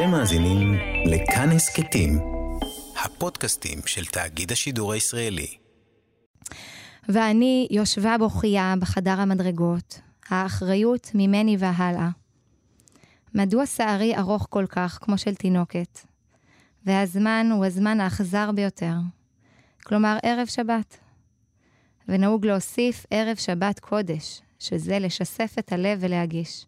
אתם מאזינים לכאן הסכתים, הפודקאסטים של תאגיד השידור הישראלי. ואני יושבה בוכייה בחדר המדרגות, האחריות ממני והלאה. מדוע שערי ארוך כל כך כמו של תינוקת? והזמן הוא הזמן האכזר ביותר, כלומר ערב שבת. ונהוג להוסיף ערב שבת קודש, שזה לשסף את הלב ולהגיש.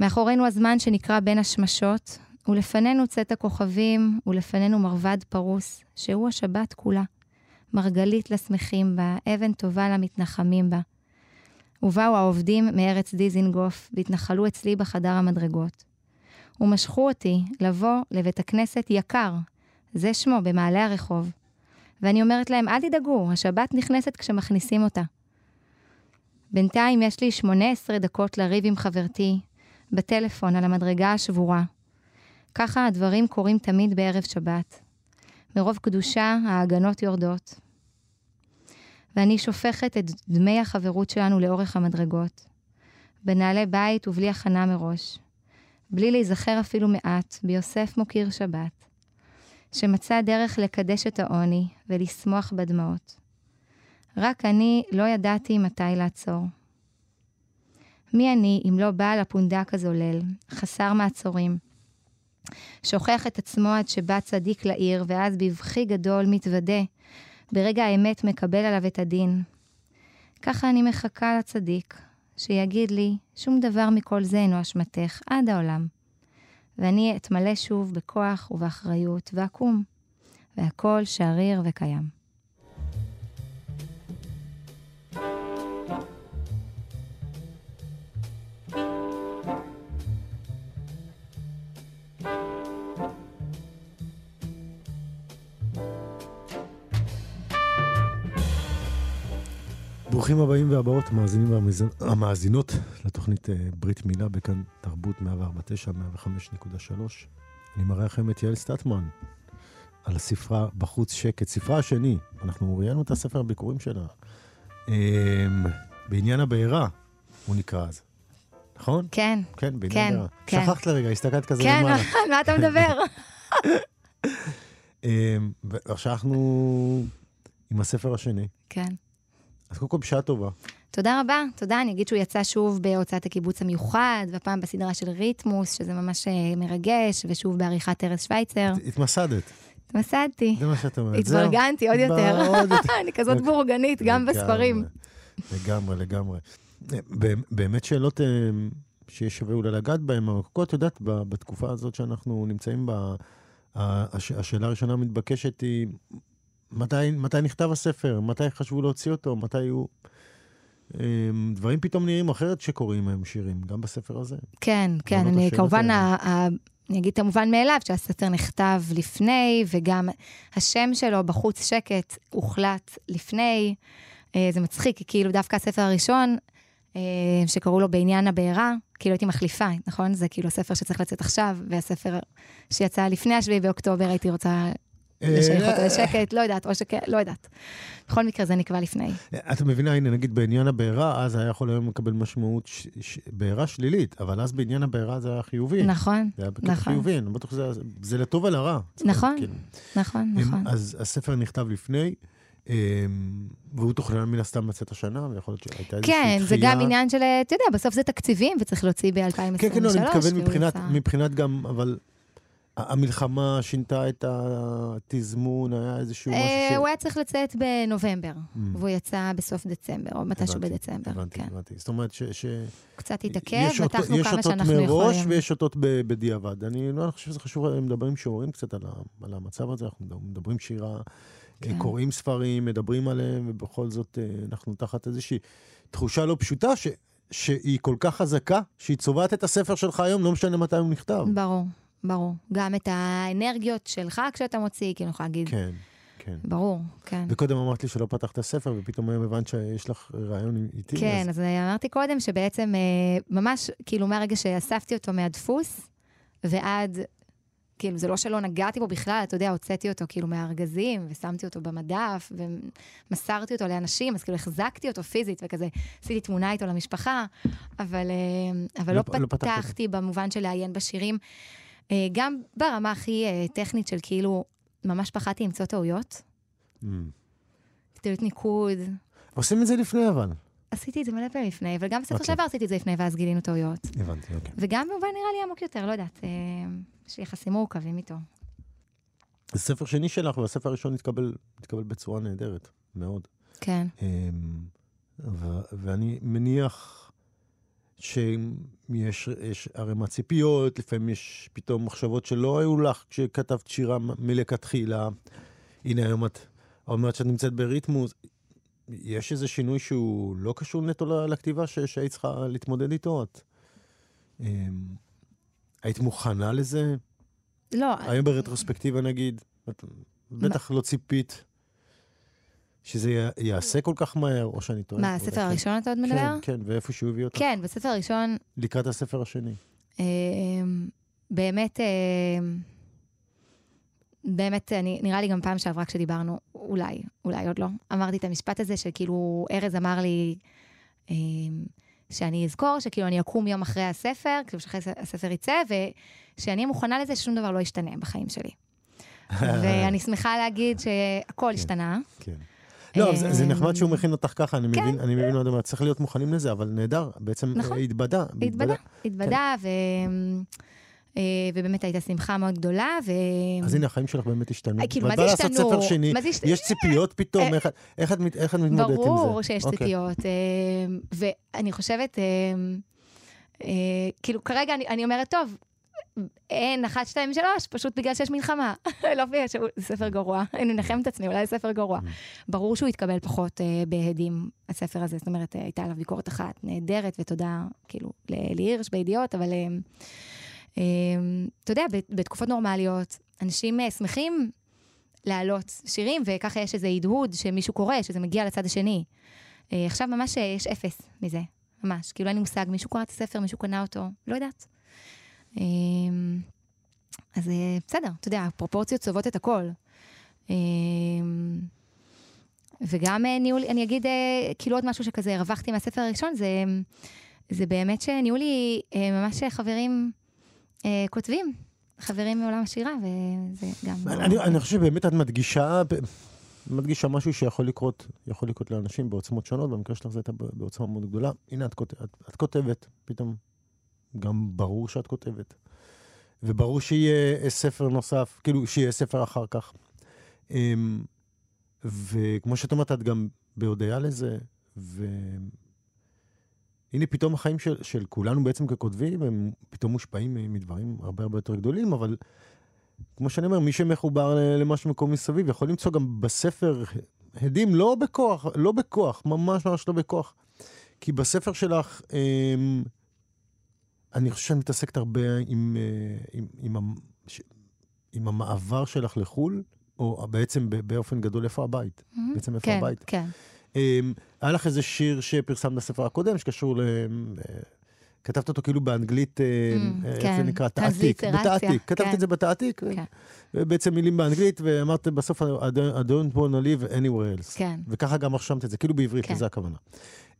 מאחורינו הזמן שנקרא בין השמשות, ולפנינו צאת הכוכבים, ולפנינו מרבד פרוס, שהוא השבת כולה. מרגלית לשמחים בה, אבן טובה למתנחמים בה. ובאו העובדים מארץ דיזינגוף, והתנחלו אצלי בחדר המדרגות. ומשכו אותי לבוא לבית הכנסת יקר, זה שמו, במעלה הרחוב. ואני אומרת להם, אל תדאגו, השבת נכנסת כשמכניסים אותה. בינתיים יש לי 18 דקות לריב עם חברתי, בטלפון על המדרגה השבורה. ככה הדברים קורים תמיד בערב שבת. מרוב קדושה ההגנות יורדות. ואני שופכת את דמי החברות שלנו לאורך המדרגות. בנעלי בית ובלי הכנה מראש. בלי להיזכר אפילו מעט ביוסף מוקיר שבת, שמצא דרך לקדש את העוני ולשמוח בדמעות. רק אני לא ידעתי מתי לעצור. מי אני אם לא בעל הפונדק הזולל, חסר מעצורים, שוכח את עצמו עד שבא צדיק לעיר, ואז בבכי גדול מתוודה, ברגע האמת מקבל עליו את הדין. ככה אני מחכה לצדיק, שיגיד לי, שום דבר מכל זה אינו אשמתך, עד העולם. ואני אתמלא שוב בכוח ובאחריות, ואקום, והכל שריר וקיים. ברוכים הבאים והבאות, המאזינים והמאזינות לתוכנית אה, ברית מילה בכאן תרבות 149, 105.3. אני מראה לכם את יעל סטטמן על הספרה בחוץ שקט, ספרה השני, אנחנו ראיינו את הספר הביקורים שלה. אמ, בעניין הבעירה, הוא נקרא אז. נכון? כן. כן, בעניין כן, הבעירה. כן. שכחת לרגע, הסתכלת כזה כן, למעלה. על מה אתה מדבר? אמ, ועכשיו אנחנו עם הספר השני. כן. אז קודם כל בשעה טובה. תודה רבה, תודה. אני אגיד שהוא יצא שוב בהוצאת הקיבוץ המיוחד, והפעם בסדרה של ריתמוס, שזה ממש אה, מרגש, ושוב בעריכת ארז שווייצר. התמסדת, התמסדתי. זה מה שאת אומרת. התברגנתי עוד יותר. אני כזאת בורגנית, גם בספרים. לגמרי, לגמרי. ב- באמת שאלות אה, שיש שווה אולי לגעת בהן, אבל קודם כל, את יודעת, בתקופה הזאת שאנחנו נמצאים בה, השאלה הראשונה המתבקשת היא, מתי, מתי נכתב הספר? מתי חשבו להוציא אותו? מתי היו... אה, דברים פתאום נראים אחרת שקורים היום שירים, גם בספר הזה. כן, כן, אני כמובן, האלה. ה- ה- אני אגיד את המובן מאליו, שהספר נכתב לפני, וגם השם שלו, בחוץ שקט, הוחלט לפני. אה, זה מצחיק, כי כאילו דווקא הספר הראשון, אה, שקראו לו בעניין הבעירה, כאילו הייתי מחליפה, נכון? זה כאילו הספר שצריך לצאת עכשיו, והספר שיצא לפני השביעי באוקטובר, הייתי רוצה לשייך אותו אה, לשקט, לא יודעת, או שכן, לא יודעת. בכל מקרה, זה נקבע לפני. את מבינה, הנה, נגיד בעניין הבעירה, אז היה יכול היום לקבל משמעות ש- ש- בעירה שלילית, אבל אז בעניין הבעירה זה היה חיובי. נכון, זה היה בקטע נכון. חיובי, אני בטוח שזה... זה לטוב ולרע. נכון, כאילו. נכון, נכון. אז הספר נכתב לפני, אמ, והוא תוכנן מן הסתם לצאת השנה, ויכול להיות שהייתה איזושהי כן, דחייה. זה גם עניין של, אתה יודע, בסוף זה תקציבים, וצריך להוציא ב-2023. כן, כן, לא, אני מתכוון מבחינת. מבחינת גם, אבל המלחמה שינתה את התזמון, היה איזשהו משהו אה, ש... הוא היה צריך לצאת בנובמבר, Mm. והוא יצא בסוף דצמבר, או מתישהו בדצמבר, הבנתי, כן. הבנתי. זאת אומרת ש... קצת התעכב, יש אותו- מתחנו יש כמה אותות שאנחנו מראש יכולים. ויש אותות בדיעבד. אני לא חושב שזה חשוב, מדברים שיעורים קצת על, המצב הזה, אנחנו מדברים שירה, כן. כן. קוראים ספרים, מדברים עליהם, ובכל זאת אה, אנחנו תחת איזושהי תחושה לא פשוטה, ש, שהיא כל כך חזקה, שהיא צובעת את הספר שלך היום, לא משנה מתי הוא נכתב. ברור, ברור. גם את האנרגיות שלך כשאתה מוציא, כאילו, אני יכולה להגיד, כן, כן. ברור, כן. וקודם אמרת לי שלא פתחת ספר, ופתאום היום הבנת שיש לך רעיון איתי. כן, אז... אז אמרתי קודם שבעצם אה, ממש, כאילו, מהרגע שאספתי אותו מהדפוס, ועד, כאילו, זה לא שלא נגעתי בו בכלל, אתה יודע, הוצאתי אותו כאילו מהארגזים, ושמתי אותו במדף, ומסרתי אותו לאנשים, אז כאילו החזקתי אותו פיזית, וכזה, עשיתי תמונה איתו למשפחה, אבל, אה, אבל לא לא, לא. פתחתי במובן של לעיין בשירים. אה, גם ברמה הכי אה, טכנית של כאילו, ממש פחדתי למצוא טעויות. Mm. טעויות ניקוד. עושים את זה לפני אבל. עשיתי את זה מלא פעמים לפני, אבל גם בספר אוקיי. שעבר עשיתי את זה לפני, ואז גילינו טעויות. הבנתי, אוקיי. וגם במובן נראה לי עמוק יותר, לא יודעת, אה, יש לי יחסים מורכבים איתו. זה ספר שני שלך, והספר הראשון התקבל, התקבל בצורה נהדרת, מאוד. כן. אמ, ואני מניח שיש יש ערימת ציפיות, לפעמים יש פתאום מחשבות שלא היו לך כשכתבת שירה מלכתחילה. הנה היום את אומרת שאת נמצאת בריתמוס. יש איזה שינוי שהוא לא קשור נטו לכתיבה ש- שהיית צריכה להתמודד איתו? את אמ, היית מוכנה לזה? לא, היום ברטרוספקטיבה נגיד, את בטח לא ציפית שזה י- ייעשה כל כך מהר, או שאני טועה. מה, הספר כן. הראשון אתה עוד מדבר? כן, כן, ואיפה שהוא הביא אותך? כן, בספר הראשון, לקראת הספר השני. אה, באמת, אה, באמת, אני, נראה לי גם פעם שעברה כשדיברנו, אולי, אולי עוד לא, אמרתי את המשפט הזה שכאילו, ארז אמר לי, אה, שאני אזכור, שכאילו אני אקום יום אחרי הספר, כאילו שאחרי הספר יצא, ושאני מוכנה לזה ששום דבר לא ישתנה בחיים שלי. ואני שמחה להגיד שהכל השתנה. כן. לא, זה, זה אה, נחמד שהוא מכין אותך ככה, אני כן. מבין, אני מבין מה את אומרת, צריך להיות מוכנים לזה, אבל נהדר, בעצם נכון. אה, התבדה. התבדה, התבדה, ו... אה, ובאמת הייתה שמחה מאוד גדולה, ו... אז הנה, החיים שלך באמת השתנו. אה, כאילו, מה זה באה לעשות השתנו? ספר שני, זה השת- יש ציפיות פתאום, אה, איך את- איך את מת- איך את מתמודדת עם זה? ברור שיש אוקיי. ציפיות, אה, ואני חושבת, אה, אה, כאילו, כרגע אני, אני אומרת, טוב, אין אחת, שתיים, שלוש, פשוט בגלל שיש מלחמה. לא בגלל שהוא ספר גרוע, אני מנחם את עצמי, אולי זה ספר גרוע. ברור שהוא התקבל פחות אה, בהדים, הספר הזה, זאת אומרת, אה, הייתה עליו ביקורת אחת נהדרת, ותודה, כאילו, לאלי הירש בידיעות, אבל אה, אה, אתה יודע, בתקופות נורמליות, אנשים אה, שמחים להעלות שירים, וככה יש איזה הדהוד שמישהו קורא, שזה מגיע לצד השני. אה, עכשיו ממש אה, יש אפס מזה, ממש. כאילו אין לי מושג, מישהו קרא את הספר, מישהו קנה אותו, לא יודעת. אה, אז אה, בסדר, אתה יודע, הפרופורציות צובעות את הכל. אה, וגם אה, ניהול, אני אגיד אה, כאילו עוד משהו שכזה הרווחתי מהספר הראשון, זה, זה באמת שנהיו לי ממש חברים כותבים, חברים מעולם השירה, וזה גם... אני, אני חושב שבאמת את מדגישה, מדגישה משהו שיכול לקרות, יכול לקרות לאנשים בעוצמות שונות, במקרה שלך זה הייתה בעוצמה מאוד גדולה. הנה, את, כות, את, את כותבת, פתאום גם ברור שאת כותבת. וברור שיהיה ספר נוסף, כאילו שיהיה ספר אחר כך. אמ, וכמו שאת אומרת, את גם בהודיה לזה, והנה פתאום החיים של, של כולנו בעצם ככותבים, הם פתאום מושפעים מדברים הרבה הרבה יותר גדולים, אבל כמו שאני אומר, מי שמחובר למה שמקום מסביב, יכול למצוא גם בספר הדים, לא בכוח, לא בכוח, ממש ממש לא בכוח. כי בספר שלך, אמ, אני חושב שאת מתעסקת הרבה עם, אה, עם, עם, ש- עם המעבר שלך לחו"ל, או בעצם באופן גדול, איפה הבית? מהמם. בעצם איפה כן, הבית? כן. אמ, היה לך איזה שיר שפרסמת בספר הקודם, שקשור ל... אה, כתבת אותו כאילו באנגלית, אה, Mm, איך כן. זה נקרא? תעתיק. בתעתיק. כתבת כן. את זה בתעתיק, כן. ובעצם מילים באנגלית, ואמרת בסוף, I don't- I don't want to live anywhere else. כן. וככה גם רשמת את זה, כאילו בעברית, כן. לזה הכוונה.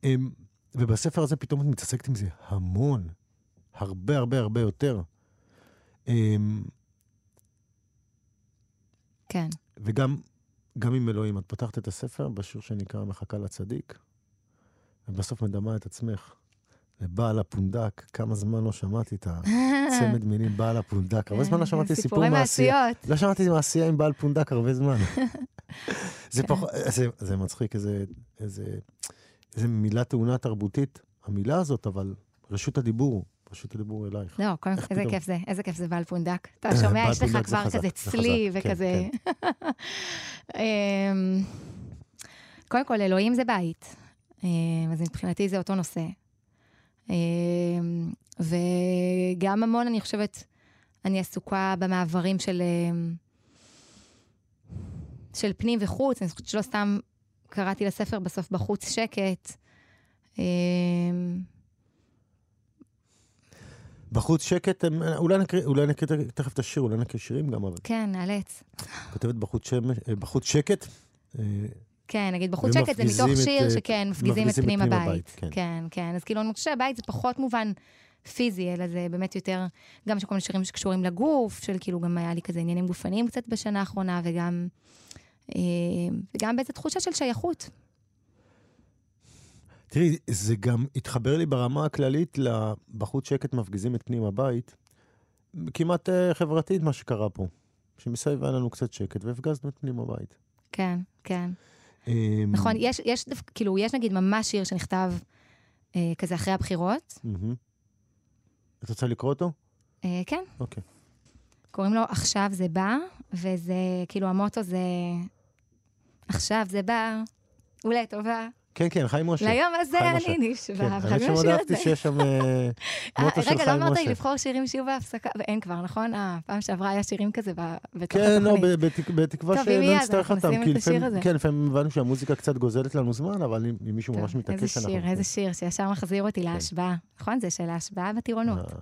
אמ, ובספר הזה פתאום את מתעסקת עם זה המון, הרבה הרבה הרבה יותר. אמ, כן. וגם גם עם אלוהים, את פתחת את הספר בשיר שנקרא מחכה לצדיק, ובסוף מדמה את עצמך לבעל הפונדק. כמה זמן לא שמעתי את הצמד מילים בעל הפונדק. הרבה זמן לא שמעתי סיפור מעשייה. לא שמעתי מעשייה עם בעל פונדק הרבה זמן. זה כן. פחות, זה, זה מצחיק, איזה, איזה, איזה מילה טעונה תרבותית, המילה הזאת, אבל רשות הדיבור, רשות הדיבור אלייך. לא, קודם כל, איזה? כיף זה, איזה כיף זה בעל פונדק. אתה שומע, יש לך כבר כזה זה צלי כן, וכזה... אמ, קודם כל, אלוהים זה בית. אמ, אז מבחינתי זה אותו נושא. אמ, וגם המון, אני חושבת, אני עסוקה במעברים של, של פנים וחוץ. אני חושבת שלא סתם קראתי לספר בסוף בחוץ שקט. בחוץ שקט, הם- אולי נקריא, אולי נקריא תכף את השיר, אולי נקריא שירים גם, אבל כן, נאלץ. כותבת בחוץ, שמש, אה, בחוץ שקט. אה, כן, נגיד בחוץ שקט זה מתוך את, שיר אה, שכן, מפגיזים את פנים את הבית. הבית, כן. כן, כן. אז כאילו, אני חושבת שהבית זה פחות מובן פיזי, אלא זה באמת יותר, גם יש כל מיני שירים שקשורים לגוף, של כאילו גם היה לי כזה עניינים גופניים קצת בשנה האחרונה, וגם, אה, וגם באיזו תחושה של שייכות. תראי, זה גם התחבר לי ברמה הכללית לבחוץ שקט מפגיזים את פנים הבית. כמעט uh, חברתית מה שקרה פה. שמסביב היה לנו קצת שקט והפגזנו את פנים הבית. כן, כן. Um, נכון, יש, יש, כאילו, יש נגיד ממש שיר שנכתב אה, כזה אחרי הבחירות. מהמם. את רוצה לקרוא אותו? אה, כן, אוקיי. קוראים לו עכשיו זה בא, וזה, כאילו, המוטו זה עכשיו זה בא, אולי טובה. כן, כן, חיים משה. ליום הזה חיים משה. אני נשבע, כן, האמת שמאוד אהבתי. שיש שם אה, אה, מוטו של רגע, לא חיים אמרת לי משה. לבחור שירים שיהיו בהפסקה, ואין כבר, נכון? אה, פעם שעברה היה שירים כזה בתוך כן, לא, התוכנית. ב- בתק- בתקווה טוב, שלא אם יהיה, אז נצטרך אותם. נשים כי את השיר לפעמים- הזה. כן, לפעמים הבנו שהמוזיקה קצת גוזלת לנו זמן, אבל אם מישהו ממש מתעקש, איזה. שיר, איזה שיר, שישר מחזיר אותי להשבעה. נכון? זה של ההשבעה בטירונות. אה,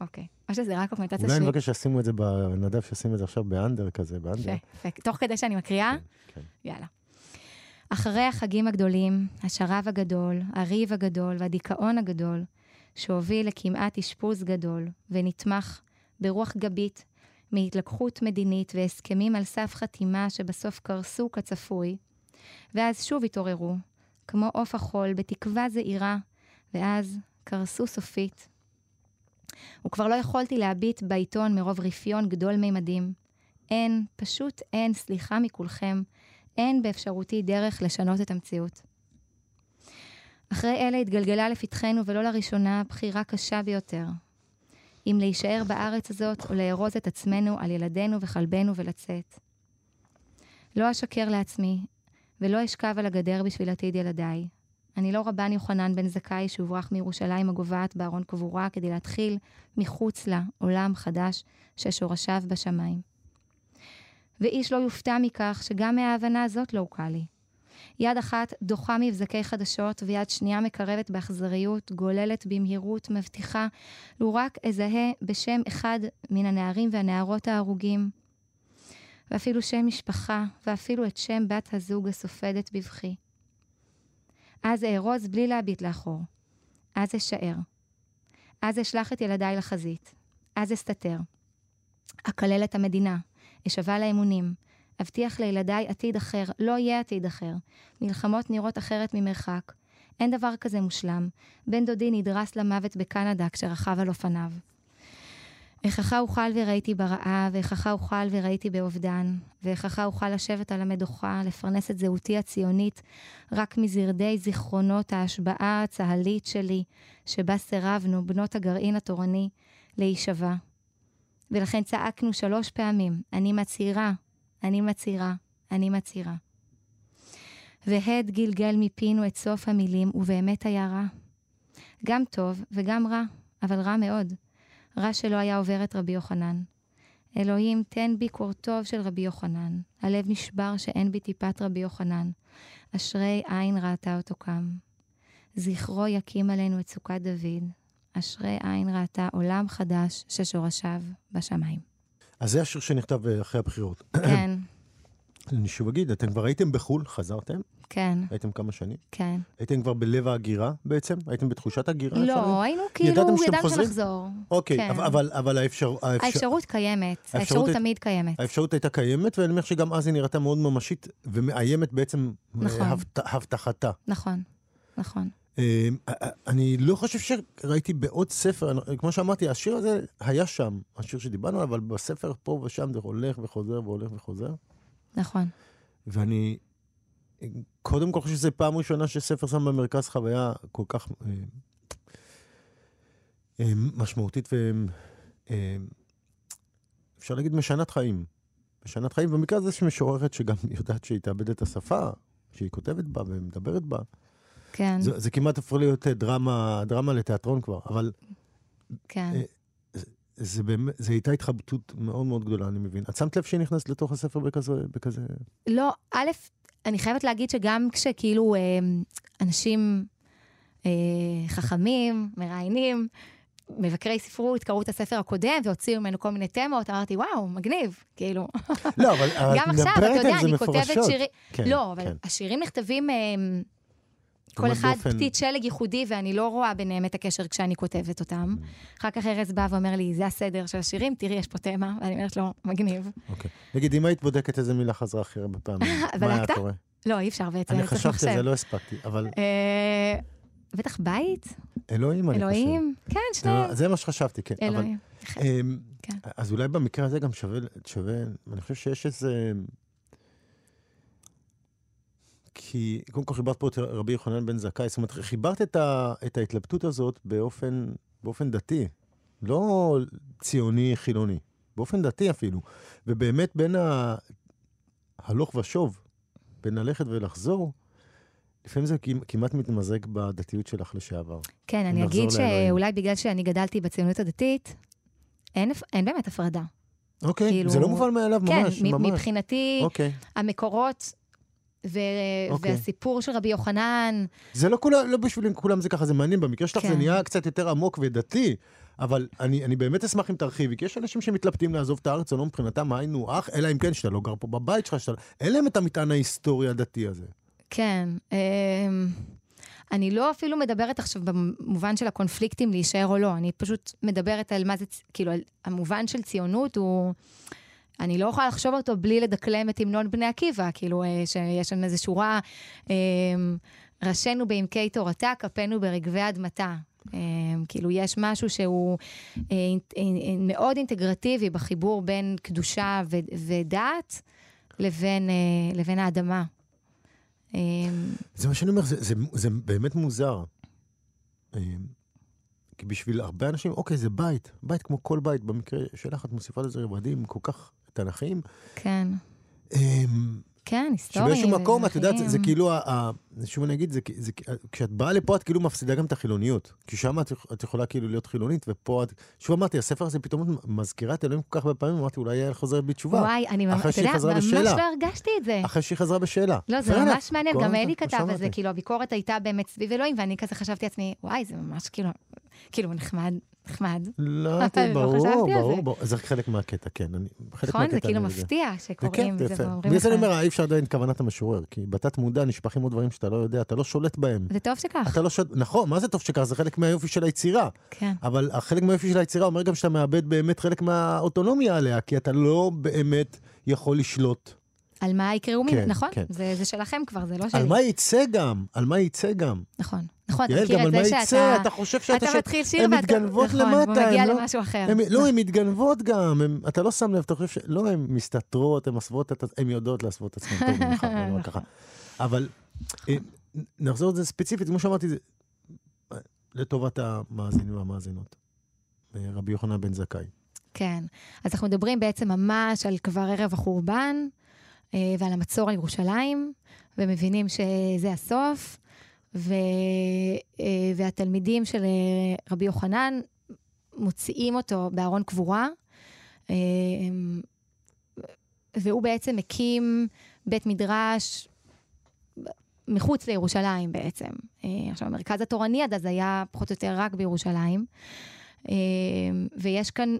אוקיי. או שזה רק הקומטציה אולי שלי. נבקש שישימו את זה, ב- נדב שישים את זה עכשיו באנדר כזה, באנדר. יפה. תוך כדי שאני מקריאה? כן. יאללה. אחרי החגים הגדולים, השרב הגדול, הריב הגדול והדיכאון הגדול, שהוביל לכמעט אשפוז גדול, ונתמך ברוח גבית מהתלקחות מדינית והסכמים על סף חתימה שבסוף קרסו כצפוי, ואז שוב התעוררו, כמו עוף החול, בתקווה זעירה, ואז קרסו סופית. וכבר לא יכולתי להביט בעיתון מרוב רפיון גדול מימדים. אין, פשוט אין סליחה מכולכם, אין באפשרותי דרך לשנות את המציאות. אחרי אלה התגלגלה לפתחנו ולא לראשונה בחירה קשה ביותר. אם להישאר בארץ הזאת או לארוז את עצמנו על ילדינו וכלבנו ולצאת. לא אשקר לעצמי, ולא אשכב על הגדר בשביל עתיד ילדיי. אני לא רבן יוחנן בן זכאי שהוברח מירושלים הגוועת בארון קבורה כדי להתחיל מחוץ לה עולם חדש ששורשיו בשמיים. ואיש לא יופתע מכך שגם מההבנה הזאת לא הוקל לי. יד אחת דוחה מבזקי חדשות, ויד שנייה מקרבת באכזריות, גוללת במהירות, מבטיחה, לו רק אזהה בשם אחד מן הנערים והנערות ההרוגים. ואפילו שם משפחה, ואפילו את שם בת הזוג הסופדת בבכי. אז אארוז בלי להביט לאחור. אז אשאר. אז אשלח את ילדיי לחזית. אז אסתתר. אקלל את המדינה. אשבע לאמונים. אבטיח לילדיי עתיד אחר, לא יהיה עתיד אחר. מלחמות נראות אחרת ממרחק. אין דבר כזה מושלם. בן דודי נדרס למוות בקנדה כשרכב על אופניו. איככה אוכל וראיתי ברעב, ואיככה אוכל וראיתי באובדן, ואיככה אוכל לשבת על המדוכה, לפרנס את זהותי הציונית, רק מזרדי זיכרונות ההשבעה הצהלית שלי, שבה סירבנו, בנות הגרעין התורני, להישבע. ולכן צעקנו שלוש פעמים, אני מצהירה, אני מצהירה, אני מצהירה. והד גלגל מפינו את סוף המילים, ובאמת היה רע. גם טוב וגם רע, אבל רע מאוד. רע שלא היה עובר את רבי יוחנן. אלוהים, תן בי קור טוב של רבי יוחנן. הלב נשבר שאין בי טיפת רבי יוחנן. אשרי עין ראתה אותו קם. זכרו יקים עלינו את סוכת דוד. אשרי עין ראתה עולם חדש ששורשיו בשמיים. אז זה השיר שנכתב אה, אחרי הבחירות. כן, אני שוב אגיד, אתם כבר הייתם בחו"ל, חזרתם? כן, הייתם כמה שנים? כן. הייתם כבר בלב ההגירה בעצם? הייתם בתחושת הגירה? אפשר? לא, היינו כאילו, ידעתם שאתם חוזרים? שנחזור. אוקיי, כן. אבל- אבל, אבל האפשר, האפשר, האפשרות קיימת, האפשרות האפשרות תמיד קיימת. האפשרות הייתה קיימת, ואני אומר שגם אז היא נראתה מאוד ממשית ומאיימת בעצם אה, נכון. הבט- הבטחתה. נכון, נכון. אה, אני לא חושב שראיתי בעוד ספר, כמו שאמרתי, השיר הזה היה שם, השיר שדיברנו עליו, אבל בספר פה ושם זה הולך וחוזר והולך וחוזר. נכון. ואני קודם כל חושב שזו פעם ראשונה שספר שם במרכז חוויה כל כך אה, אה, משמעותית ואפשר להגיד משנת חיים. משנת חיים, במקרה הזה יש משוררת שגם יודעת שהיא תאבד את השפה, שהיא כותבת בה ומדברת בה. כן, זה, זה כמעט הפך להיות אה, דרמה, דרמה לתיאטרון כבר, אבל כן. אה, זה באמת, זו הייתה התחבטות מאוד מאוד גדולה, אני מבין. את שמת לב שהיא נכנסת לתוך הספר בכזה, בכזה... לא, א', אני חייבת להגיד שגם כשכאילו אה, אנשים אה, חכמים, מראיינים, מבקרי ספרות, קראו את הספר הקודם והוציאו ממנו כל מיני תמות, אמרתי, וואו, מגניב, כאילו. לא, אבל את גם עכשיו, מדברת אתה יודע, על זה אני כותבת מפורשות. שירים... כן, לא, אבל כן. השירים נכתבים... אה, כל אחד באופן- פתית שלג ייחודי, ואני לא רואה ביניהם את הקשר כשאני כותבת אותם. אחר כך ארז בא ואומר לי, זה הסדר של השירים, תראי, יש פה תמה, ואני אומרת לו, מגניב. אוקיי. נגיד, אם היית בודקת איזה מילה חזרה הכי הרבה פעמים, מה היה אתה? קורה? לא, אי אפשר בעצם, אני חשבתי על. זה, לא הספקתי, אבל אה, בטח בית? אלוהים, אני חושב. אלוהים? כן, שניהם. זה- מה שחשבתי, כן. אלוהים. אמ, כן. אז אולי במקרה הזה גם שווה, אני חושב שיש איזה... כי קודם כל חיברת פה את רבי יוחנן בן זכאי, זאת אומרת, חיברת את, ה, את ההתלבטות הזאת באופן, באופן דתי, לא ציוני חילוני, באופן דתי אפילו. ובאמת בין ה- הלוך ושוב, בין ללכת ולחזור, לפעמים זה כמ- כמעט מתמזג בדתיות שלך לשעבר. כן, אני אגיד. שאולי בגלל שאני גדלתי בציונות הדתית, אין אין באמת הפרדה. אוקיי, כאילו- זה לא מובן מאליו, כן, ממש, מ- ממש. מבחינתי, אוקיי. המקורות ו- אוקיי. והסיפור של רבי יוחנן, זה לא כולם, לא בשביל כולם זה ככה, זה מעניין. במקרה שלך זה כן. נהיה קצת יותר עמוק ודתי, אבל אני, אני באמת אשמח אם תרחיבי, כי יש אנשים שמתלבטים לעזוב את הארץ, או לא מבחינתם היינו אח, אלא אם כן שאתה לא גר פה בבית שלך, שאתה... אין להם את המטען ההיסטורי הדתי הזה. כן. אמ, אני לא אפילו מדברת עכשיו במובן של הקונפליקטים להישאר או לא, אני פשוט מדברת על מה זה, כאילו, המובן של ציונות הוא... אני לא יכולה לחשוב אותו בלי לדקלם את המנון בני עקיבא, כאילו, אה, שיש שם איזו שורה, אה, ראשינו בעמקי תורתה, כפינו ברגבי אדמתה. אה, כאילו, יש משהו שהוא מאוד אינטגרטיבי בחיבור בין קדושה ודת לבין, לבין האדמה. זה מה שאני אומר, זה, זה, זה באמת מוזר. כי בשביל הרבה אנשים, אוקיי, זה בית, בית כמו כל בית, במקרה שלך את מוסיפה לזה רבדים כל כך תנכיים. כן, אה, כן, היסטוריה. שבאיזשהו מקום, את יודעת, זה, זה. כאילו, שוב אני אגיד, זה, זה, כשאת באה לפה את כאילו מפסידה גם את החילוניות. כי שם את, את יכולה כאילו להיות חילונית, ופה את... שוב אמרתי, הספר הזה פתאום מזכירה את אלוהים כל כך הרבה פעמים, אמרתי, אולי יעל חוזרת בתשובה. וואי, אני ממש, אתה יודע, ממש בשאלה. לא הרגשתי את זה. אחרי שהיא חזרה בשאלה. לא, זה Fair ממש. מעניין, גם אלי כתב על זה. כאילו, הביקורת הייתה באמת סביב אלוהים, ואני כזה חשבתי לעצמי, וואי, זה ממש כאילו, כאילו, נחמד, נחמד. לא, לא ברור, ברור, זה. ברור. זה חלק מהקטע, כן. חלק נכון? זה כאילו מפתיע זה שקוראים כן, את זה. ואומרים לך. אני אומר, אי אפשר לדעת כוונת המשורר, כי בתת מודע נשפכים עוד דברים שאתה לא יודע, אתה לא שולט בהם. זה טוב שכך, אתה לא שולט, נכון, מה זה טוב שכך? זה חלק מהיופי של היצירה. כן. אבל החלק מהיופי של היצירה אומר גם שאתה מאבד באמת חלק מהאוטונומיה עליה, כי אתה לא באמת יכול לשלוט. על מה יקראו כן, ממנו, נכון? כן. זה זה שלכם כבר, זה לא על שלי. מה יצא גם? על מה יצא גם? נכון, נכון, אתה יעל, מכיר גם על את מה זה יצא? שאתה... אתה חושב שאתה... אתה מתחיל שיר הן ואתה... מתגנבות נכון, למטה, והוא מגיע הן לא- למשהו אחר. הם, לא, הן מתגנבות גם, הם, אתה לא שם לב, אתה חושב ש... לא, הן מסתתרות, הן מסוות, את- הן יודעות להסוות את עצמן טוב ממך, נאמר ככה. אבל אה, נחזור לזה ספציפית, כמו שאמרתי, זה לטובת המאזינים והמאזינות. אה, רבי יוחנן בן זכאי. כן. אז אנחנו מדברים בעצם ממש על כבר ערב החורבן, ועל המצור על ירושלים, ומבינים שזה הסוף, ו, אה, והתלמידים של אה, רבי יוחנן מוציאים אותו בארון קבורה, אה, והוא בעצם מקים בית מדרש מחוץ לירושלים בעצם. אה, עכשיו, המרכז התורני עד אז היה פחות או יותר רק בירושלים. אה, ויש כאן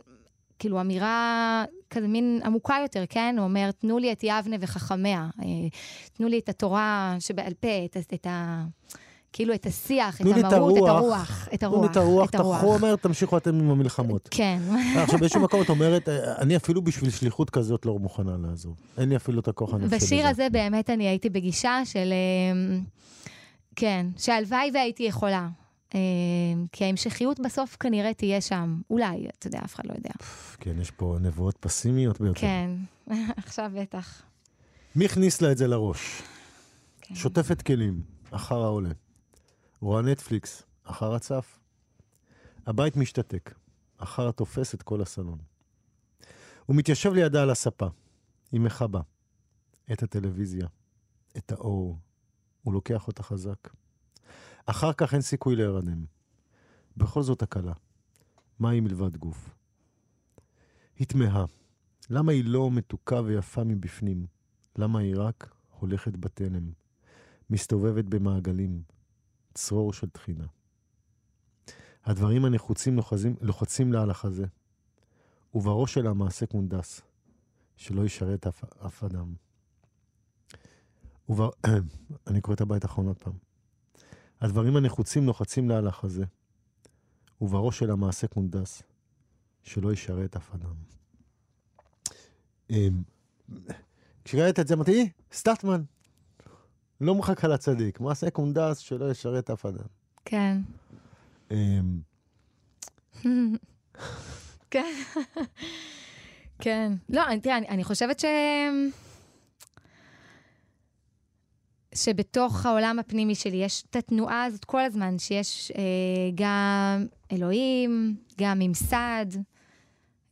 כאילו אמירה כזה מין עמוקה יותר, כן? הוא אומר, תנו לי את יבנה וחכמיה, אה, תנו לי את התורה שבעל פה, את, ה- את ה... כאילו את השיח, את לי את המהות, את הרוח. הרוח, את תנו לי הרוח, את הרוח, את הרוח. תחומר, תמשיכו אתם עם המלחמות. כן, עכשיו, באיזשהו מקום את אומרת, אני אפילו בשביל שליחות כזאת לא מוכנה לעזוב. אין לי אפילו את הכוח הנפשי לזה. בשיר הזה באמת אני הייתי בגישה של, אה, כן, שהלוואי והייתי יכולה. אה, כי ההמשכיות בסוף כנראה תהיה שם. אולי, אתה יודע, אף אחד לא יודע. כן, יש פה נבואות פסימיות ביותר. כן, עכשיו בטח. מי הכניס לה את זה לראש? כן. שוטפת כלים, אחר העולה. רואה נטפליקס, אחר הצף. הבית משתתק, אחר התופס את כל הסלון. הוא מתיישב לידה על הספה. היא מכבה. את הטלוויזיה, את האור. הוא לוקח אותה חזק. אחר כך אין סיכוי להירדם. בכל זאת הקלה. מה היא מלבד גוף? היא תמהה. למה היא לא מתוקה ויפה מבפנים? למה היא רק הולכת בתלם, מסתובבת במעגלים, צרור של תחינה. הדברים הנחוצים לוחזים, לוחצים לה על החזה, ובראש שלה מעשה קונדס, שלא ישרת אף, אף אדם. ובר... אני קורא את הבית האחרון עוד פעם. הדברים הנחוצים נוחצים לה על החזה, ובראש של המעשה קונדס, שלא ישרת אף אדם. אמ, כשראית את זה, אמרתי, "אה, סטטמן, לא מחכה לצדיק, מעשה קונדס שלא ישרת אף אדם. כן. אמ, כן. כן. לא, תראה, אני חושבת ש... שבתוך העולם הפנימי שלי יש את התנועה הזאת כל הזמן, שיש אה, גם אלוהים, גם ממסד,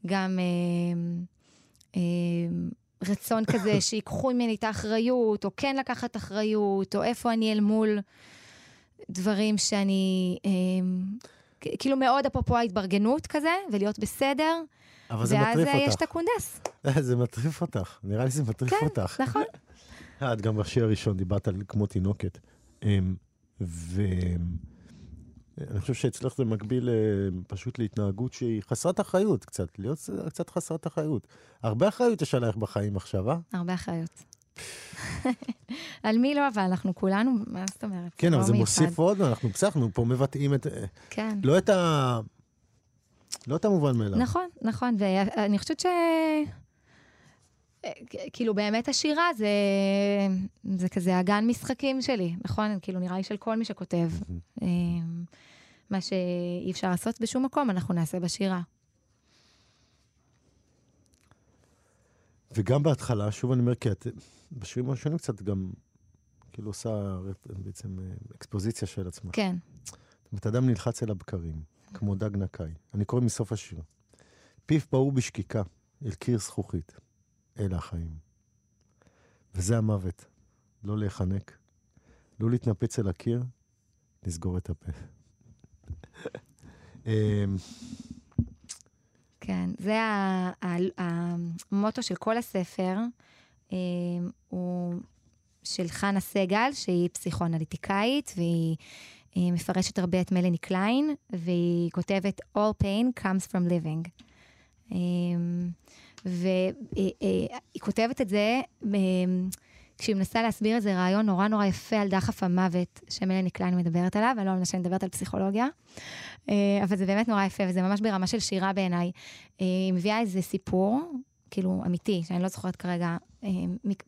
גם אה, אה, רצון כזה שיקחו ממני את האחריות, או כן לקחת אחריות, או איפה אני אל מול דברים שאני... אה, כאילו מאוד אפרופו ההתברגנות כזה, ולהיות בסדר, אבל זה ואז מטריף אה, יש אותך. את הקונדס. זה מטריף אותך, נראה לי זה מטריף כן, אותך. נכון. את גם בשיר הראשון דיברת על כמו תינוקת. אמ, ואני חושב שאצלך זה מקביל אה, פשוט להתנהגות שהיא חסרת אחריות קצת, להיות קצת חסרת אחריות. הרבה אחריות יש עלייך בחיים עכשיו, אה? הרבה אחריות. על מי לא, אבל אנחנו כולנו, מה זאת אומרת? כן, לא אבל זה מיוחד. מוסיף עוד, אנחנו בסדר, אנחנו פה מבטאים את... אה, כן. לא את ה... לא את המובן מאליו. נכון, נכון, ואני חושבת ש... כאילו באמת השירה זה, זה כזה הגן משחקים שלי, נכון? כאילו נראה לי של כל מי שכותב. אה, מה שאי אפשר לעשות בשום מקום, אנחנו נעשה בשירה. וגם בהתחלה, שוב אני אומר, כי את בשירים הראשונים קצת גם כאילו עושה בעצם אה, אקספוזיציה של עצמה. כן, זאת אדם נלחץ אל הבקרים, כמו דג נקי. אני קורא מסוף השיר. פיו פעור בשקיקה, אל קיר זכוכית. אלה החיים. וזה המוות. לא להיחנק, לא להתנפץ אל הקיר, לסגור את הפה. אמ, כן. זה המוטו של כל הספר, אה, הוא של חנה סגל, שהיא פסיכואנליטיקאית, והיא אה, מפרשת הרבה את מלאני קליין, והיא כותבת All pain comes from living. והיא כותבת את זה אה, כשהיא מנסה להסביר איזה רעיון נורא נורא יפה על דחף המוות שמלאני קליין מדברת עליו, אני לא מנסה מדברת על פסיכולוגיה, אה, אבל זה באמת נורא יפה, וזה ממש ברמה של שירה בעיניי. אה, היא מביאה איזה סיפור, כאילו אמיתי, שאני לא זוכרת כרגע אה,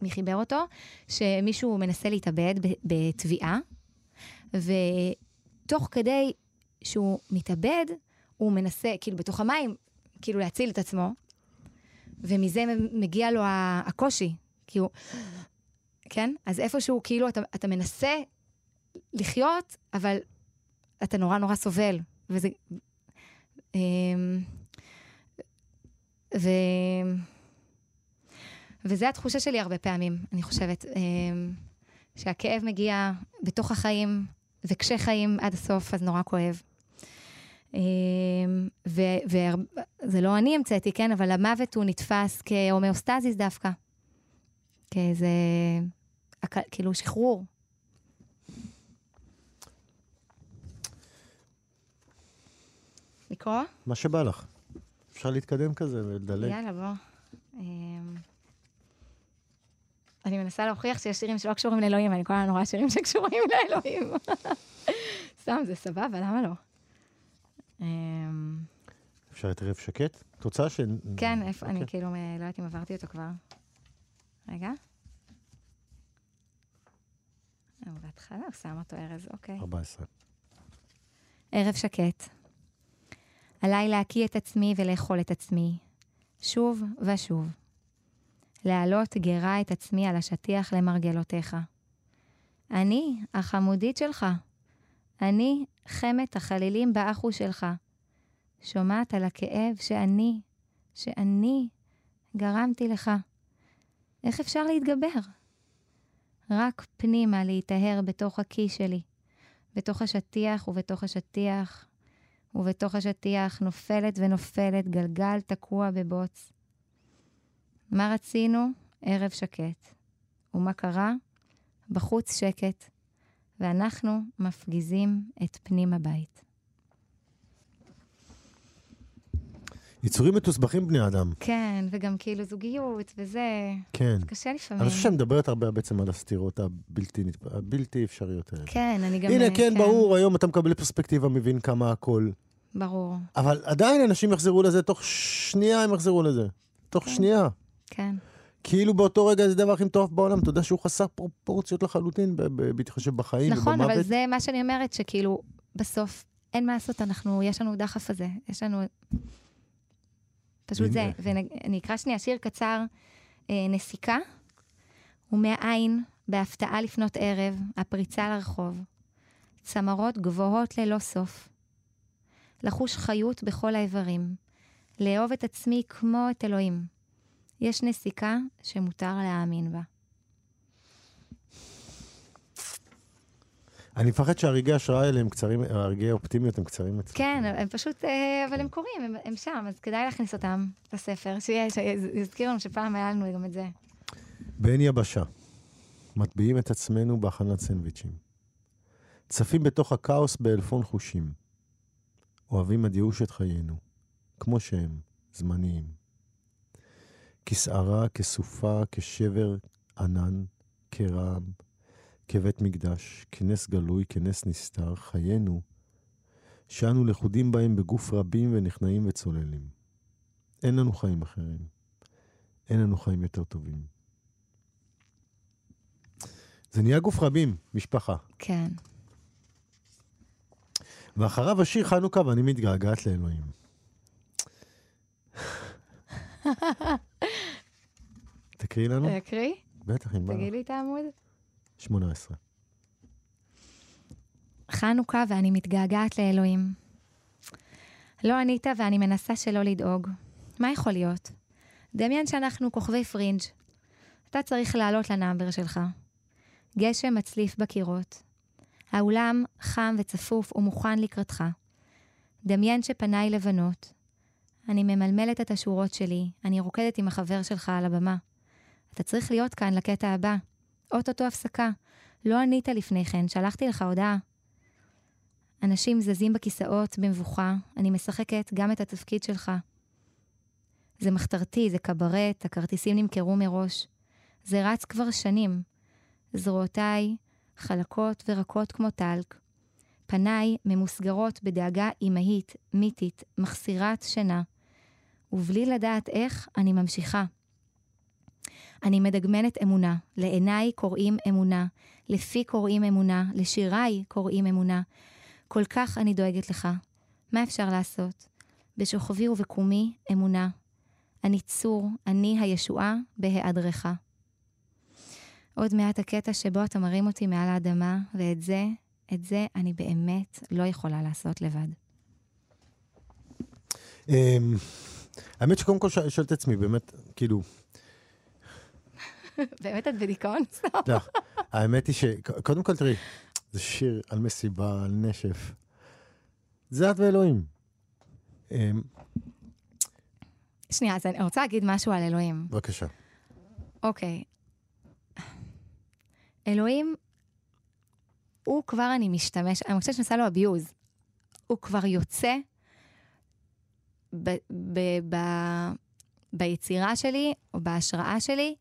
מי חיבר אותו, שמישהו מנסה להתאבד בתביעה, ותוך כדי שהוא מתאבד, הוא מנסה, כאילו בתוך המים, כאילו להציל את עצמו, ומזה מגיע לו הקושי, כי הוא... כן? אז איפשהו, כאילו, אתה, אתה מנסה לחיות, אבל אתה נורא נורא סובל. וזה... אמ, ו... וזה התחושה שלי הרבה פעמים, אני חושבת, אמ, שהכאב מגיע בתוך החיים, וכשחיים עד הסוף, אז נורא כואב. וזה לא אני המצאתי, כן? אבל המוות הוא נתפס כהומאוסטזיס דווקא. כאיזה, כאילו, שחרור. לקרוא? מה שבא לך. אפשר להתקדם כזה ולדלג. יאללה, בוא. אמ, אני מנסה להוכיח שיש שירים שלא קשורים לאלוהים, אני כל הזמן רואה שירים שקשורים לאלוהים. סתם, זה סבבה, למה לא? אמ, אפשר את ערב שקט? את רוצה ש... כן, איפה, אני אוקיי. כאילו, מ- לא יודעת אם עברתי אותו כבר. רגע. אה, בהתחלה, הוא שם אותו ארז, אוקיי. 14. ערב שקט. עליי להקיא את עצמי ולאכול את עצמי, שוב ושוב. להעלות גרה את עצמי על השטיח למרגלותיך. אני החמודית שלך. אני חמת החלילים באחו שלך. שומעת על הכאב שאני, שאני גרמתי לך. איך אפשר להתגבר? רק פנימה להיטהר בתוך הקיא שלי. בתוך השטיח ובתוך השטיח, ובתוך השטיח נופלת ונופלת גלגל תקוע בבוץ. מה רצינו? ערב שקט. ומה קרה? בחוץ שקט, ואנחנו מפגיזים את פנים הבית. יצורים מתוסבכים בני אדם. כן, וגם כאילו זוגיות וזה, כן. זה קשה לפעמים. אני חושב שאת מדברת הרבה בעצם על הסתירות הבלתי, הבלתי אפשריות האלה. כן, אני גם... הנה, כן, ברור, היום אתה מקבל פרספקטיבה, מבין כמה הכל. ברור, אבל עדיין אנשים יחזרו לזה, תוך שנייה הם יחזרו לזה. תוך כן. שנייה. כן. כאילו באותו רגע זה הדבר הכי מטורף בעולם, אתה יודע שהוא חסר פרופורציות לחלוטין, בהתחשב בחיים נכון, ובמוות. אבל זה מה שאני אומרת, שכאילו, בסוף אין מה לעשות, אנחנו, יש לנו דחף הזה, יש לנו... פשוט זה. ואני אקרא שנייה שיר קצר, אה, נסיקה, ומהעין, בהפתעה לפנות ערב, הפריצה לרחוב. צמרות גבוהות ללא סוף. לחוש חיות בכל האיברים. לאהוב את עצמי כמו את אלוהים. יש נסיקה שמותר להאמין בה. אני מפחד שהרגעי ההשראה האלה הם קצרים, הרגעי האופטימיות הם קצרים אצלך. כן, הם פשוט, אה, אבל הם קורים, הם, הם שם, אז כדאי להכניס אותם לספר, שיזכיר לנו שפעם היה לנו גם את זה. בעין יבשה, מטביעים את עצמנו בהכנת סנדוויצ'ים. צפים בתוך הכאוס באלפון חושים. אוהבים עד ייאוש את חיינו, כמו שהם, זמניים. כסערה, כסופה, כשבר ענן, כרעם, כבית מקדש, כנס גלוי, כנס נסתר, חיינו, שאנו לכודים בהם בגוף רבים ונכנעים וצוללים. אין לנו חיים אחרים. אין לנו חיים יותר טובים. זה נהיה גוף רבים, משפחה. כן. ואחריו השיר חנוכה ואני מתגעגעת לאלוהים. תקריאי לנו? להקריא? בטח, אם בא. תגיד לי את העמוד. 18. חנוכה ואני מתגעגעת לאלוהים. לא ענית ואני מנסה שלא לדאוג. מה יכול להיות? דמיין שאנחנו כוכבי פרינג'. אתה צריך לעלות לנאמבר שלך. גשם מצליף בקירות. האולם חם וצפוף ומוכן לקראתך. דמיין שפניי לבנות. אני ממלמלת את השורות שלי, אני רוקדת עם החבר שלך על הבמה. אתה צריך להיות כאן לקטע הבא. אוטוטו הפסקה. לא ענית לפני כן, שלחתי לך הודעה. אנשים זזים בכיסאות במבוכה, אני משחקת גם את התפקיד שלך. זה מחתרתי, זה קברט, הכרטיסים נמכרו מראש. זה רץ כבר שנים. זרועותיי חלקות ורקות כמו טלק. פניי ממוסגרות בדאגה אמהית, מיתית, מחסירת שינה. ובלי לדעת איך, אני ממשיכה. אני מדגמנת אמונה, לעיניי קוראים אמונה, לפי קוראים אמונה, לשיריי קוראים אמונה. כל כך אני דואגת לך. מה אפשר לעשות? בשוכבי ובקומי אמונה. אני צור, אני הישועה בהיעדרך. עוד מעט הקטע שבו אתה מרים אותי מעל האדמה, ואת זה, את זה אני באמת לא יכולה לעשות לבד. אמ, האמת שקודם כל שואל את עצמי, באמת, כאילו, באמת את בדיכאון? לא, האמת היא שקודם כל, תראי, זה שיר על מסיבה, על נשף. זה את ואלוהים. אמ, שנייה, אז אני רוצה להגיד משהו על אלוהים. בבקשה. אוקיי. אלוהים, הוא כבר אני משתמש, אני חושבת שנעשה לו abuse. הוא כבר יוצא ב, ב, ב, ביצירה שלי, או בהשראה שלי,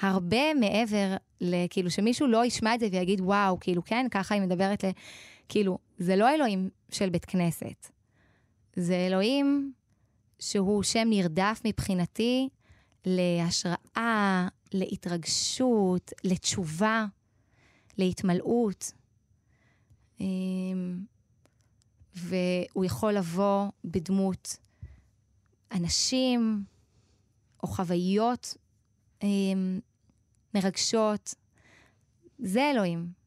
הרבה מעבר לכאילו שמישהו לא ישמע את זה ויגיד, וואו, כאילו, כן, ככה היא מדברת ל... כאילו, זה לא אלוהים של בית כנסת. זה אלוהים שהוא שם נרדף מבחינתי להשראה, להתרגשות, לתשובה, להתמלאות. אמ, והוא יכול לבוא בדמות אנשים או חוויות מרגשות. זה אלוהים.